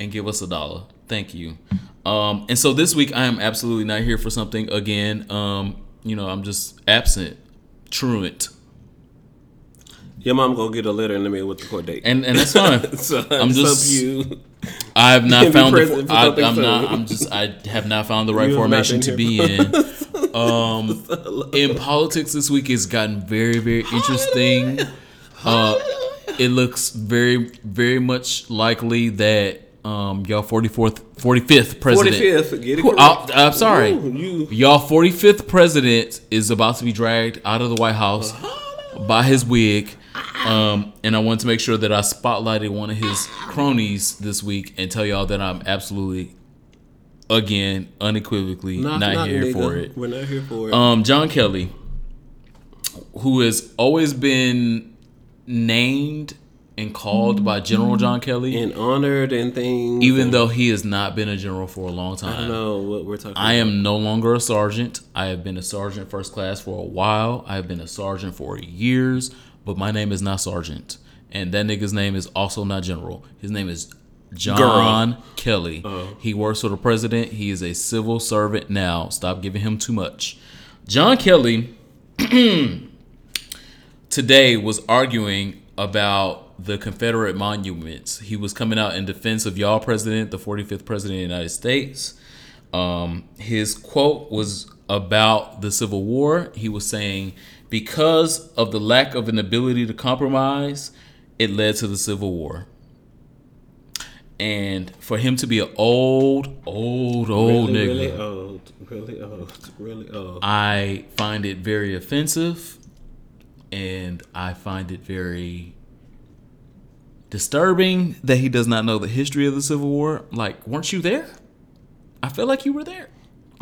[SPEAKER 1] and give us a dollar. Thank you. Um, and so this week I am absolutely not here for something again. Um, you know, I'm just absent, truant,
[SPEAKER 2] Your mom gonna get a letter in the mail with the court date.
[SPEAKER 1] and and that's fine.
[SPEAKER 2] so
[SPEAKER 1] I'm just
[SPEAKER 2] you.
[SPEAKER 1] I have not found the. I, I'm
[SPEAKER 2] soon.
[SPEAKER 1] not. I'm just. I have not found the right
[SPEAKER 2] You have not
[SPEAKER 1] formation to be in. Um, in politics this week, it's gotten very, very interesting. Uh, it looks very, very much likely that um, y'all 44th, 45th president.
[SPEAKER 2] 45th, get it correct.
[SPEAKER 1] I, am sorry.
[SPEAKER 2] Ooh, you-
[SPEAKER 1] Y'all 45th president is about to be dragged out of the White House by his wig. Um, and I want to make sure that I spotlighted one of his cronies this week and tell y'all that I'm absolutely, again, unequivocally not,
[SPEAKER 2] Knock, knock,
[SPEAKER 1] here
[SPEAKER 2] nigga.
[SPEAKER 1] for it.
[SPEAKER 2] We're not here for it.
[SPEAKER 1] Um, John Kelly, who has always been named and called by General John Kelly,
[SPEAKER 2] and honored and things.
[SPEAKER 1] even
[SPEAKER 2] and
[SPEAKER 1] though he has not been a general for a long time,
[SPEAKER 2] I don't know what we're talking.
[SPEAKER 1] I
[SPEAKER 2] about.
[SPEAKER 1] am no longer a sergeant. I have been a sergeant first class for a while. I have been a sergeant for years, but my name is not sergeant. And that nigga's name is also not general. His name is John Kelly. He works for the president. He is a civil servant now. Stop giving him too much. John Kelly today was arguing about the Confederate monuments. He was coming out in defense of y'all president, the 45th president of the United States. Um, his quote was about the Civil War. He was saying, because of the lack of an ability to compromise, it led to the Civil War. And for him to be an old, old, old
[SPEAKER 2] really,
[SPEAKER 1] nigga,
[SPEAKER 2] really old, really old, really old.
[SPEAKER 1] I find it very offensive and I find it very disturbing that he does not know the history of the Civil War. Like, weren't you there? I feel like you were there.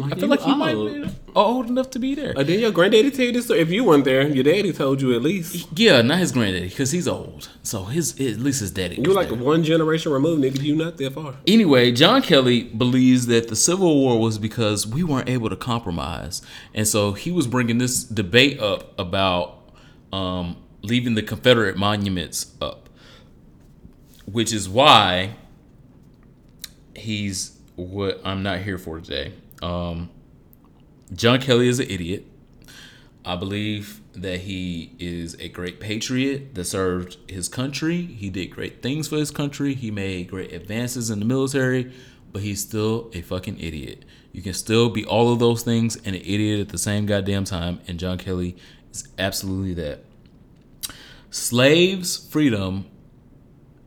[SPEAKER 1] I feel
[SPEAKER 2] you
[SPEAKER 1] like you might
[SPEAKER 2] old.
[SPEAKER 1] be old enough to be there.
[SPEAKER 2] Uh, did your granddaddy tell you this story? If you weren't there, your daddy told you at least.
[SPEAKER 1] Yeah, not his granddaddy because he's old. So his at least his daddy.
[SPEAKER 2] You're like
[SPEAKER 1] there.
[SPEAKER 2] one generation removed, nigga. You not that far.
[SPEAKER 1] Anyway, John Kelly believes that the Civil War was because we weren't able to compromise, and so he was bringing this debate up about um, leaving the Confederate monuments up, which is why he's what I'm not here for today. Um, John Kelly is an idiot. I believe that he is a great patriot that served his country. He did great things for his country. He made great advances in the military, but he's still a fucking idiot. You can still be all of those things and an idiot at the same goddamn time, and John Kelly is absolutely that. Slaves' freedom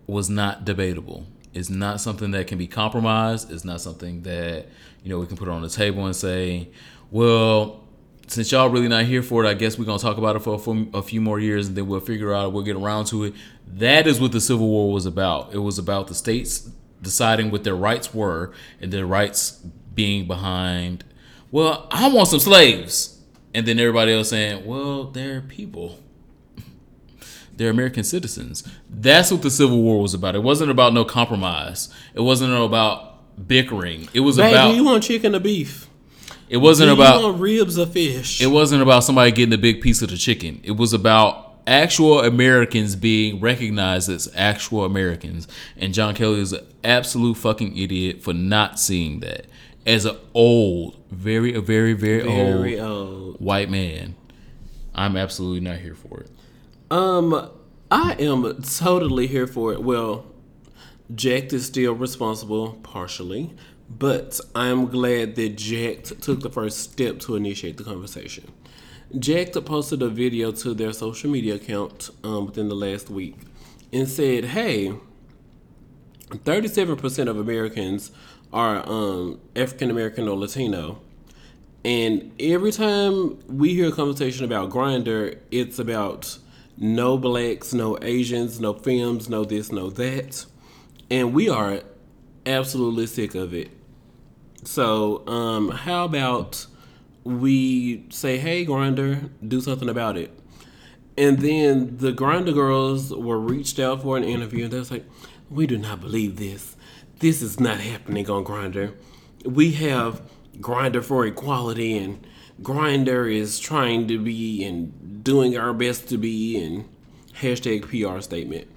[SPEAKER 1] was not debatable. It's not something that can be compromised. It's not something that you know we can put it on the table and say, "Well, since y'all really not here for it, I guess we're gonna talk about it for a few, a few more years, and then we'll figure out we'll get around to it." That is what the Civil War was about. It was about the states deciding what their rights were, and their rights being behind. Well, I want some slaves, and then everybody else saying, "Well, they're people." They're American citizens. That's what the Civil War was about. It wasn't about no compromise. It wasn't about bickering. It was
[SPEAKER 2] Babe,
[SPEAKER 1] about.
[SPEAKER 2] do you want chicken or beef?
[SPEAKER 1] it wasn't
[SPEAKER 2] do
[SPEAKER 1] about.
[SPEAKER 2] you want ribs or fish?
[SPEAKER 1] It wasn't about somebody getting a big piece of the chicken. It was about actual Americans being recognized as actual Americans. And John Kelly is an absolute fucking idiot for not seeing that. As an old, very, a very, very,
[SPEAKER 2] Very
[SPEAKER 1] old
[SPEAKER 2] old.
[SPEAKER 1] white man, I'm absolutely not here for it.
[SPEAKER 2] Um, I am totally here for it. Well, Jack'd is still responsible partially, but I'm glad that Jack'd took the first step to initiate the conversation. Jack'd posted a video to their social media account um, within the last week and said, "Hey, 37% of Americans are um, African American or Latino." And every time we hear a conversation about Grindr, it's about no blacks, no Asians, no films, no this, no that. And we are absolutely sick of it. So, um, how about we say, hey, Grindr, do something about it? And then the Grindr girls were reached out for an interview, and they was like, we do not believe this. This is not happening on Grindr. We have Grindr for equality, and Grindr is trying to be and doing our best to be, and hashtag PR statement.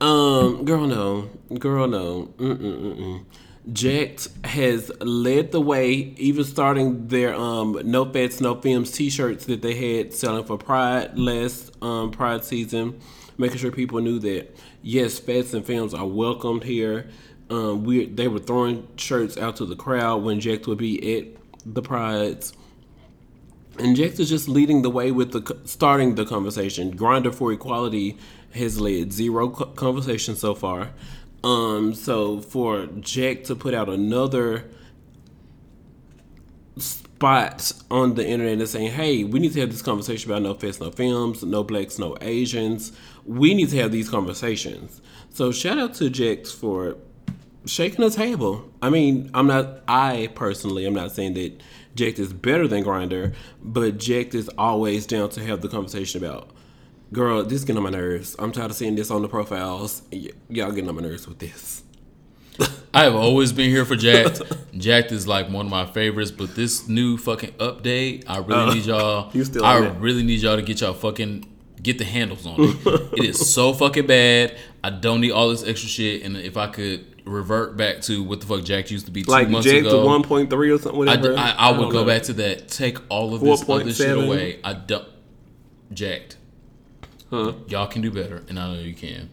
[SPEAKER 2] Um, girl, no, girl, no. Mm-mm-mm-mm. Jack'd has led the way, even starting their um no fats, no films T-shirts that they had selling for Pride last um Pride season, making sure people knew that yes, fats and films are welcomed here. Um, we they were throwing shirts out to the crowd when Jax would be at the prides. And Jax is just leading the way with the starting the conversation. Grindr for Equality has led zero conversation so far. Um, so for Jack'd to put out another spot on the internet and saying, "Hey, we need to have this conversation about no face, no films, no blacks, no Asians. We need to have these conversations." So shout out to Jax for shaking the table. I mean, I'm not. I personally, I'm not saying that Jack'd is better than Grindr, but Jack'd is always down to have the conversation about. Girl, this is getting on my nerves. I'm tired of seeing this on the profiles. Y- y'all getting on my nerves with this.
[SPEAKER 1] I have always been here for Jack'd. Jack'd is like one of my favorites, but this new fucking update, I really
[SPEAKER 2] Uh,
[SPEAKER 1] need y'all.
[SPEAKER 2] you still
[SPEAKER 1] I really need y'all to get y'all fucking get the handles on it. it is so fucking bad. I don't need all this extra shit. And if I could revert back to what the fuck Jack'd used to be two
[SPEAKER 2] Like
[SPEAKER 1] months
[SPEAKER 2] Jack to
[SPEAKER 1] ago,
[SPEAKER 2] 1.3 or something.
[SPEAKER 1] I,
[SPEAKER 2] Whatever.
[SPEAKER 1] I, I would go
[SPEAKER 2] know.
[SPEAKER 1] back to that. Take all of this other shit away. I don't. Jack'd.
[SPEAKER 2] Huh.
[SPEAKER 1] Y'all can do better, and I know you can.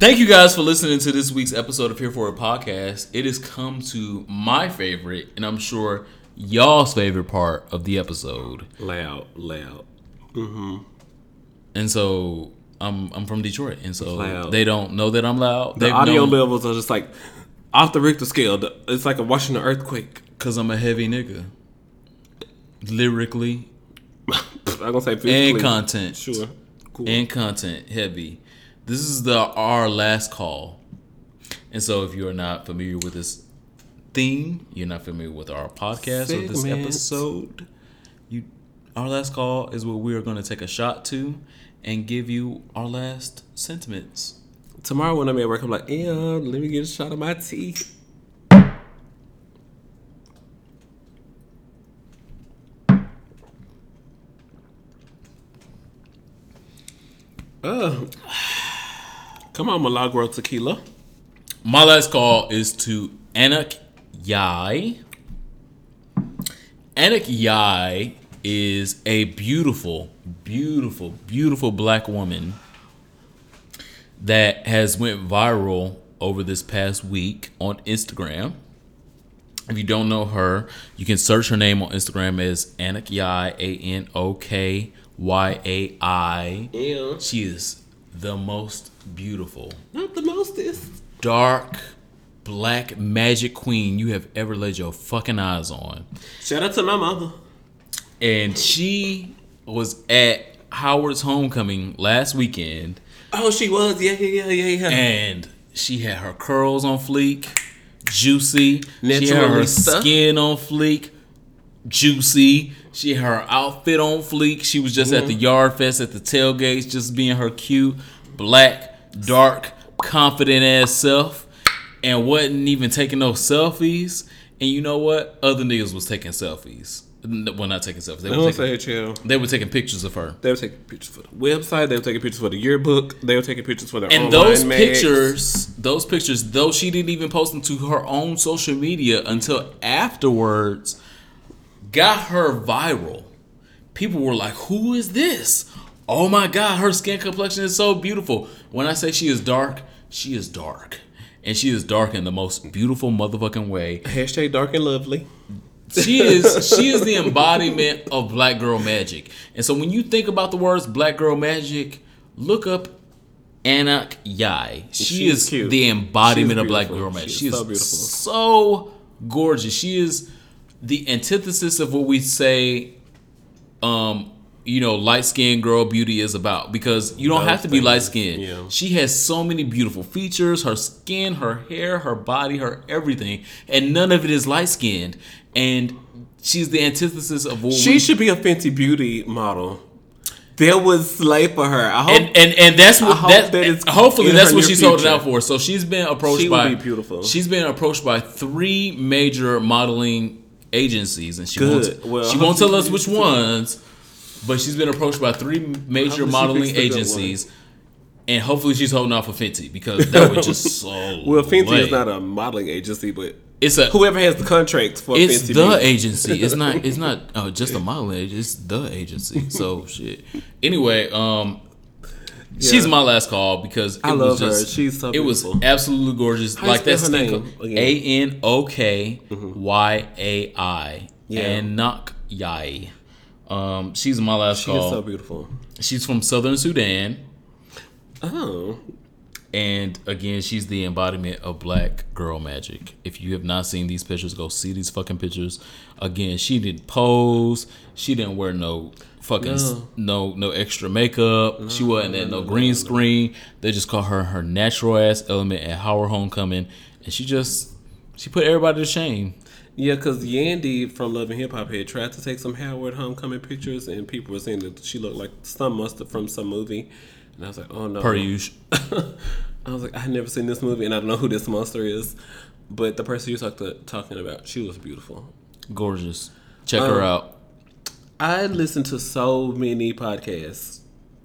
[SPEAKER 1] Thank you guys for listening to this week's episode of Here for a Podcast. It has come to my favorite, and I'm sure y'all's favorite part of the episode.
[SPEAKER 2] Loud, loud. Mm-hmm.
[SPEAKER 1] And so I'm I'm from Detroit, and so
[SPEAKER 2] Loud.
[SPEAKER 1] they don't know that I'm loud.
[SPEAKER 2] The audio levels are just like off the Richter scale. It's like a watching an earthquake.
[SPEAKER 1] because I'm a heavy nigga. Lyrically
[SPEAKER 2] I'm gonna say physically.
[SPEAKER 1] and content.
[SPEAKER 2] Sure. Cool.
[SPEAKER 1] and content heavy. This is the our last call. And so if you are not familiar with this theme, you're not familiar with our podcast or this episode, you our last call is what we are going to take a shot to and give you our last sentiments.
[SPEAKER 2] Tomorrow when I'm at work, I'm like, yeah, let me get a shot of my tea. Uh, come on, Milagro Tequila.
[SPEAKER 1] My last call is to Anok Yai. Anok Yai is a beautiful, beautiful, beautiful black woman that has went viral over this past week on Instagram. If you don't know her, you can search her name on Instagram as Anok Yai, A N O K Y A I.
[SPEAKER 2] Yeah.
[SPEAKER 1] She is the most beautiful
[SPEAKER 2] Not the mostest.
[SPEAKER 1] dark black magic queen you have ever laid your fucking eyes on.
[SPEAKER 2] Shout out to my mother.
[SPEAKER 1] And she was at Howard's homecoming last weekend
[SPEAKER 2] Oh, she was. Yeah, yeah, yeah, yeah, yeah.
[SPEAKER 1] and she had her curls on fleek, juicy. She had her skin on fleek, juicy. She had her outfit on fleek. She was just at the mm-hmm. yard fest at the tailgates, just being her cute, black, dark, confident ass self. And wasn't even taking no selfies. And you know what? Other niggas was taking selfies. Well, not taking selfies. They were taking,
[SPEAKER 2] say
[SPEAKER 1] they were taking pictures of her.
[SPEAKER 2] They were taking pictures for the website. They were taking pictures for the yearbook. They were taking pictures for their
[SPEAKER 1] And those
[SPEAKER 2] mags.
[SPEAKER 1] pictures, those pictures, though she didn't even post them to her own social media until afterwards, got her viral. People were like, "Who is this? Oh my god, her skin complexion is so beautiful." When I say she is dark, she is dark, and she is dark in the most beautiful motherfucking way.
[SPEAKER 2] Hashtag dark and lovely.
[SPEAKER 1] She is she is the embodiment of black girl magic. And so when you think about the words black girl magic, look up Anok Yai. She
[SPEAKER 2] She's
[SPEAKER 1] is the embodiment of black girl magic.
[SPEAKER 2] She
[SPEAKER 1] She
[SPEAKER 2] is
[SPEAKER 1] is
[SPEAKER 2] so beautiful.
[SPEAKER 1] so gorgeous. She is the antithesis of what we say um you know, light skinned girl beauty is about because you don't
[SPEAKER 2] Those
[SPEAKER 1] have to be light skinned.
[SPEAKER 2] yeah.
[SPEAKER 1] She has so many beautiful features her skin, her hair, her body, her everything, and none of it is light skinned. And she's the antithesis of what
[SPEAKER 2] She
[SPEAKER 1] we
[SPEAKER 2] should be a Fenty Beauty model. There was slay for her. I hope
[SPEAKER 1] and, and and that's what that,
[SPEAKER 2] that it's
[SPEAKER 1] hopefully that's what she's holding out for. So she's been approached
[SPEAKER 2] She
[SPEAKER 1] by
[SPEAKER 2] be beautiful.
[SPEAKER 1] She's been approached by three major modeling agencies, and she
[SPEAKER 2] Good.
[SPEAKER 1] won't
[SPEAKER 2] Well,
[SPEAKER 1] she won't tell us which ones. But she's been approached by three major modeling
[SPEAKER 2] picks the good
[SPEAKER 1] agencies, and hopefully she's holding off for Fenty because that was just so.
[SPEAKER 2] well, Fenty is not a modeling agency, but
[SPEAKER 1] It's a
[SPEAKER 2] whoever has the contracts for
[SPEAKER 1] it's
[SPEAKER 2] Fenty
[SPEAKER 1] the agency. It's not. It's not uh, just a modeling agency. It's the agency. So shit. Anyway, um, She's my last call because it
[SPEAKER 2] I
[SPEAKER 1] was
[SPEAKER 2] love her.
[SPEAKER 1] just
[SPEAKER 2] She's so beautiful.
[SPEAKER 1] it was absolutely gorgeous.
[SPEAKER 2] you
[SPEAKER 1] like that
[SPEAKER 2] spell her name
[SPEAKER 1] A N O K Y A I
[SPEAKER 2] Yeah.
[SPEAKER 1] and Nok Yai. Um, she's my last
[SPEAKER 2] She
[SPEAKER 1] call.
[SPEAKER 2] so beautiful.
[SPEAKER 1] she's from Southern Sudan.
[SPEAKER 2] Oh,
[SPEAKER 1] And again, she's the embodiment of black girl magic. If you have not seen these pictures, go see these fucking pictures. Again, she didn't pose. She didn't wear no fucking s- no no, extra makeup. she wasn't at no, green screen. They just called her her natural ass element at Howard Homecoming, and she just she put everybody to shame.
[SPEAKER 2] yeah, because Yandy from Love and Hip Hop had tried to take some Howard Homecoming pictures, and people were saying that she looked like some monster from some movie. And I was like, oh no.
[SPEAKER 1] Per.
[SPEAKER 2] I was like, I had never seen this movie, and I don't know who this monster is. But the person you talked to, talking about, she was beautiful.
[SPEAKER 1] Gorgeous. Check her
[SPEAKER 2] Um,
[SPEAKER 1] out.
[SPEAKER 2] I listen to so many podcasts,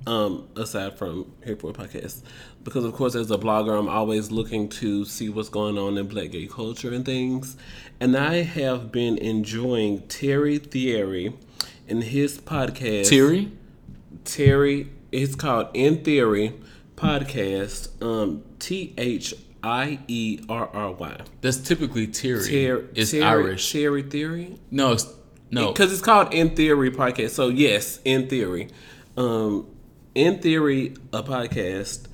[SPEAKER 2] um, aside from Here for a Podcast, because of course, as a blogger, I'm always looking to see what's going on in Black gay culture and things. And I have been enjoying Terry Thierry and his podcast.
[SPEAKER 1] Terry.
[SPEAKER 2] Terry, it's called In Theory Podcast. Um, T H I E R R Y.
[SPEAKER 1] That's typically Terry.
[SPEAKER 2] Ter-
[SPEAKER 1] it's
[SPEAKER 2] Terry-
[SPEAKER 1] Irish.
[SPEAKER 2] Terry Theory.
[SPEAKER 1] No, it's, no.
[SPEAKER 2] because it's called In Theory podcast. So yes, In Theory, um, In Theory, a podcast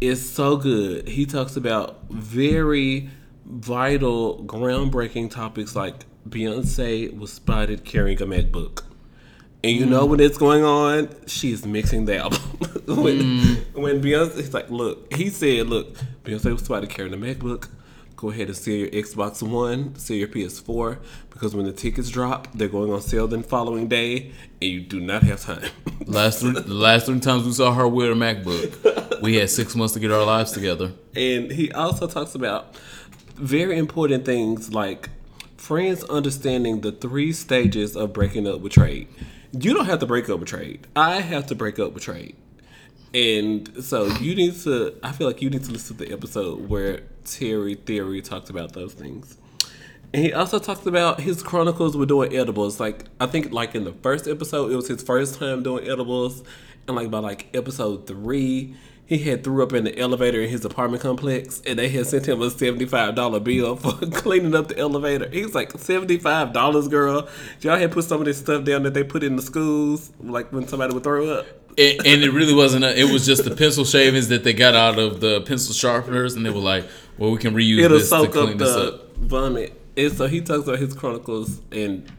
[SPEAKER 2] is so good. He talks about very vital, groundbreaking topics like Beyonce was spotted carrying a MacBook. And you know when it's going on, she's mixing the album. when, when Beyonce, he's like, look, he said, look, Beyonce was spotted carrying a MacBook. Go ahead and sell your Xbox One, sell your PS4, because when the tickets drop, they're going on sale the following day, and you do not have time.
[SPEAKER 1] Last three, the last three times we saw her with a MacBook, we had six months to get our lives together.
[SPEAKER 2] and he also talks about very important things like friends understanding the three stages of breaking up with trade. You don't have to break up with trade. I have to break up with trade. And so you need to I feel like you need to listen to the episode where Terry Theory talked about those things. And he also talks about his chronicles with doing edibles. Like I think like in the first episode it was his first time doing edibles. And like by like episode three, he had threw up in the elevator in his apartment complex and they had sent him a seventy-five dollar bill for cleaning up the elevator. He was like, seventy-five dollars, girl. Y'all had put some of this stuff down that they put in the schools, like when somebody would throw up.
[SPEAKER 1] And, and it really wasn't. A, it was just the pencil shavings that they got out of the pencil sharpeners, and they were like, "Well, we can reuse
[SPEAKER 2] It'll
[SPEAKER 1] this to
[SPEAKER 2] soak
[SPEAKER 1] clean
[SPEAKER 2] up
[SPEAKER 1] this
[SPEAKER 2] the
[SPEAKER 1] up."
[SPEAKER 2] vomit. And so he talks about his chronicles and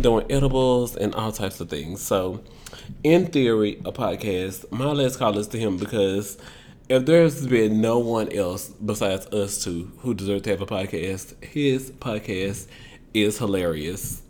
[SPEAKER 2] doing edibles and all types of things. So, in theory, a podcast. My last call is to him because if there's been no one else besides us two who deserve to have a podcast, his podcast is hilarious.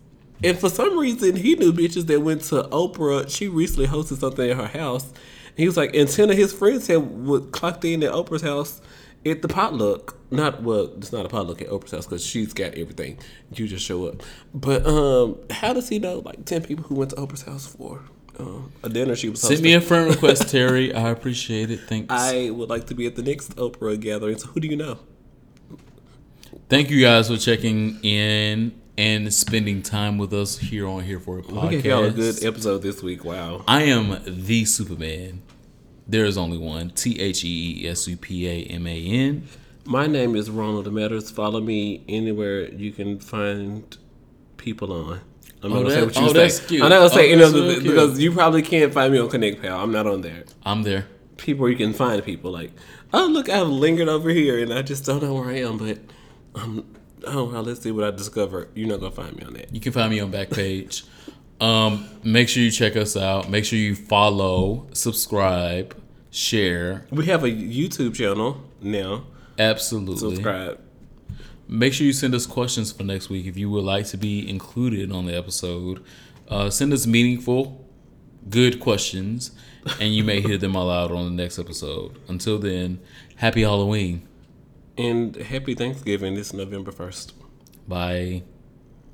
[SPEAKER 2] And for some reason, he knew bitches that went to Oprah. She recently hosted something at her house. He was like, and 10 of his friends had would clocked in at Oprah's house at the potluck. Not, well, it's not a potluck at Oprah's house because she's got everything. You just show up. But um, how does he know like 10 people who went to Oprah's house for um, a dinner she was hosting?
[SPEAKER 1] Send me a friend request, Terry. I appreciate it. Thanks.
[SPEAKER 2] I would like to be at the next Oprah gathering. So who do you know?
[SPEAKER 1] Thank you guys for checking in and spending time with us here on Here for a Podcast.
[SPEAKER 2] We gave y'all a good episode this week. Wow.
[SPEAKER 1] I am the Superman. There is only one. T H E E S U P A M A N.
[SPEAKER 2] My name is Ronald Matters. Follow me anywhere you can find people on. I'm not
[SPEAKER 1] Oh,
[SPEAKER 2] gonna say what you
[SPEAKER 1] oh,
[SPEAKER 2] say.
[SPEAKER 1] that's cute.
[SPEAKER 2] I'm not gonna say
[SPEAKER 1] Oh,
[SPEAKER 2] any
[SPEAKER 1] that's
[SPEAKER 2] of
[SPEAKER 1] so
[SPEAKER 2] the
[SPEAKER 1] cute.
[SPEAKER 2] because you probably can't find me on ConnectPal. I'm not on there.
[SPEAKER 1] I'm there.
[SPEAKER 2] People where you can find people like, oh look, I've lingered over here and I just don't know where I am. But um, oh well, let's see what I discover. You're not gonna find me on that.
[SPEAKER 1] You can find me on Backpage. Um, make sure you check us out. Make sure you follow, subscribe, share.
[SPEAKER 2] We have a YouTube channel now.
[SPEAKER 1] Absolutely.
[SPEAKER 2] Subscribe.
[SPEAKER 1] Make sure you send us questions for next week if you would like to be included on the episode. Uh, send us meaningful, good questions, and you may hear them all out on the next episode. Until then, happy Halloween.
[SPEAKER 2] And happy Thanksgiving. This November first.
[SPEAKER 1] Bye.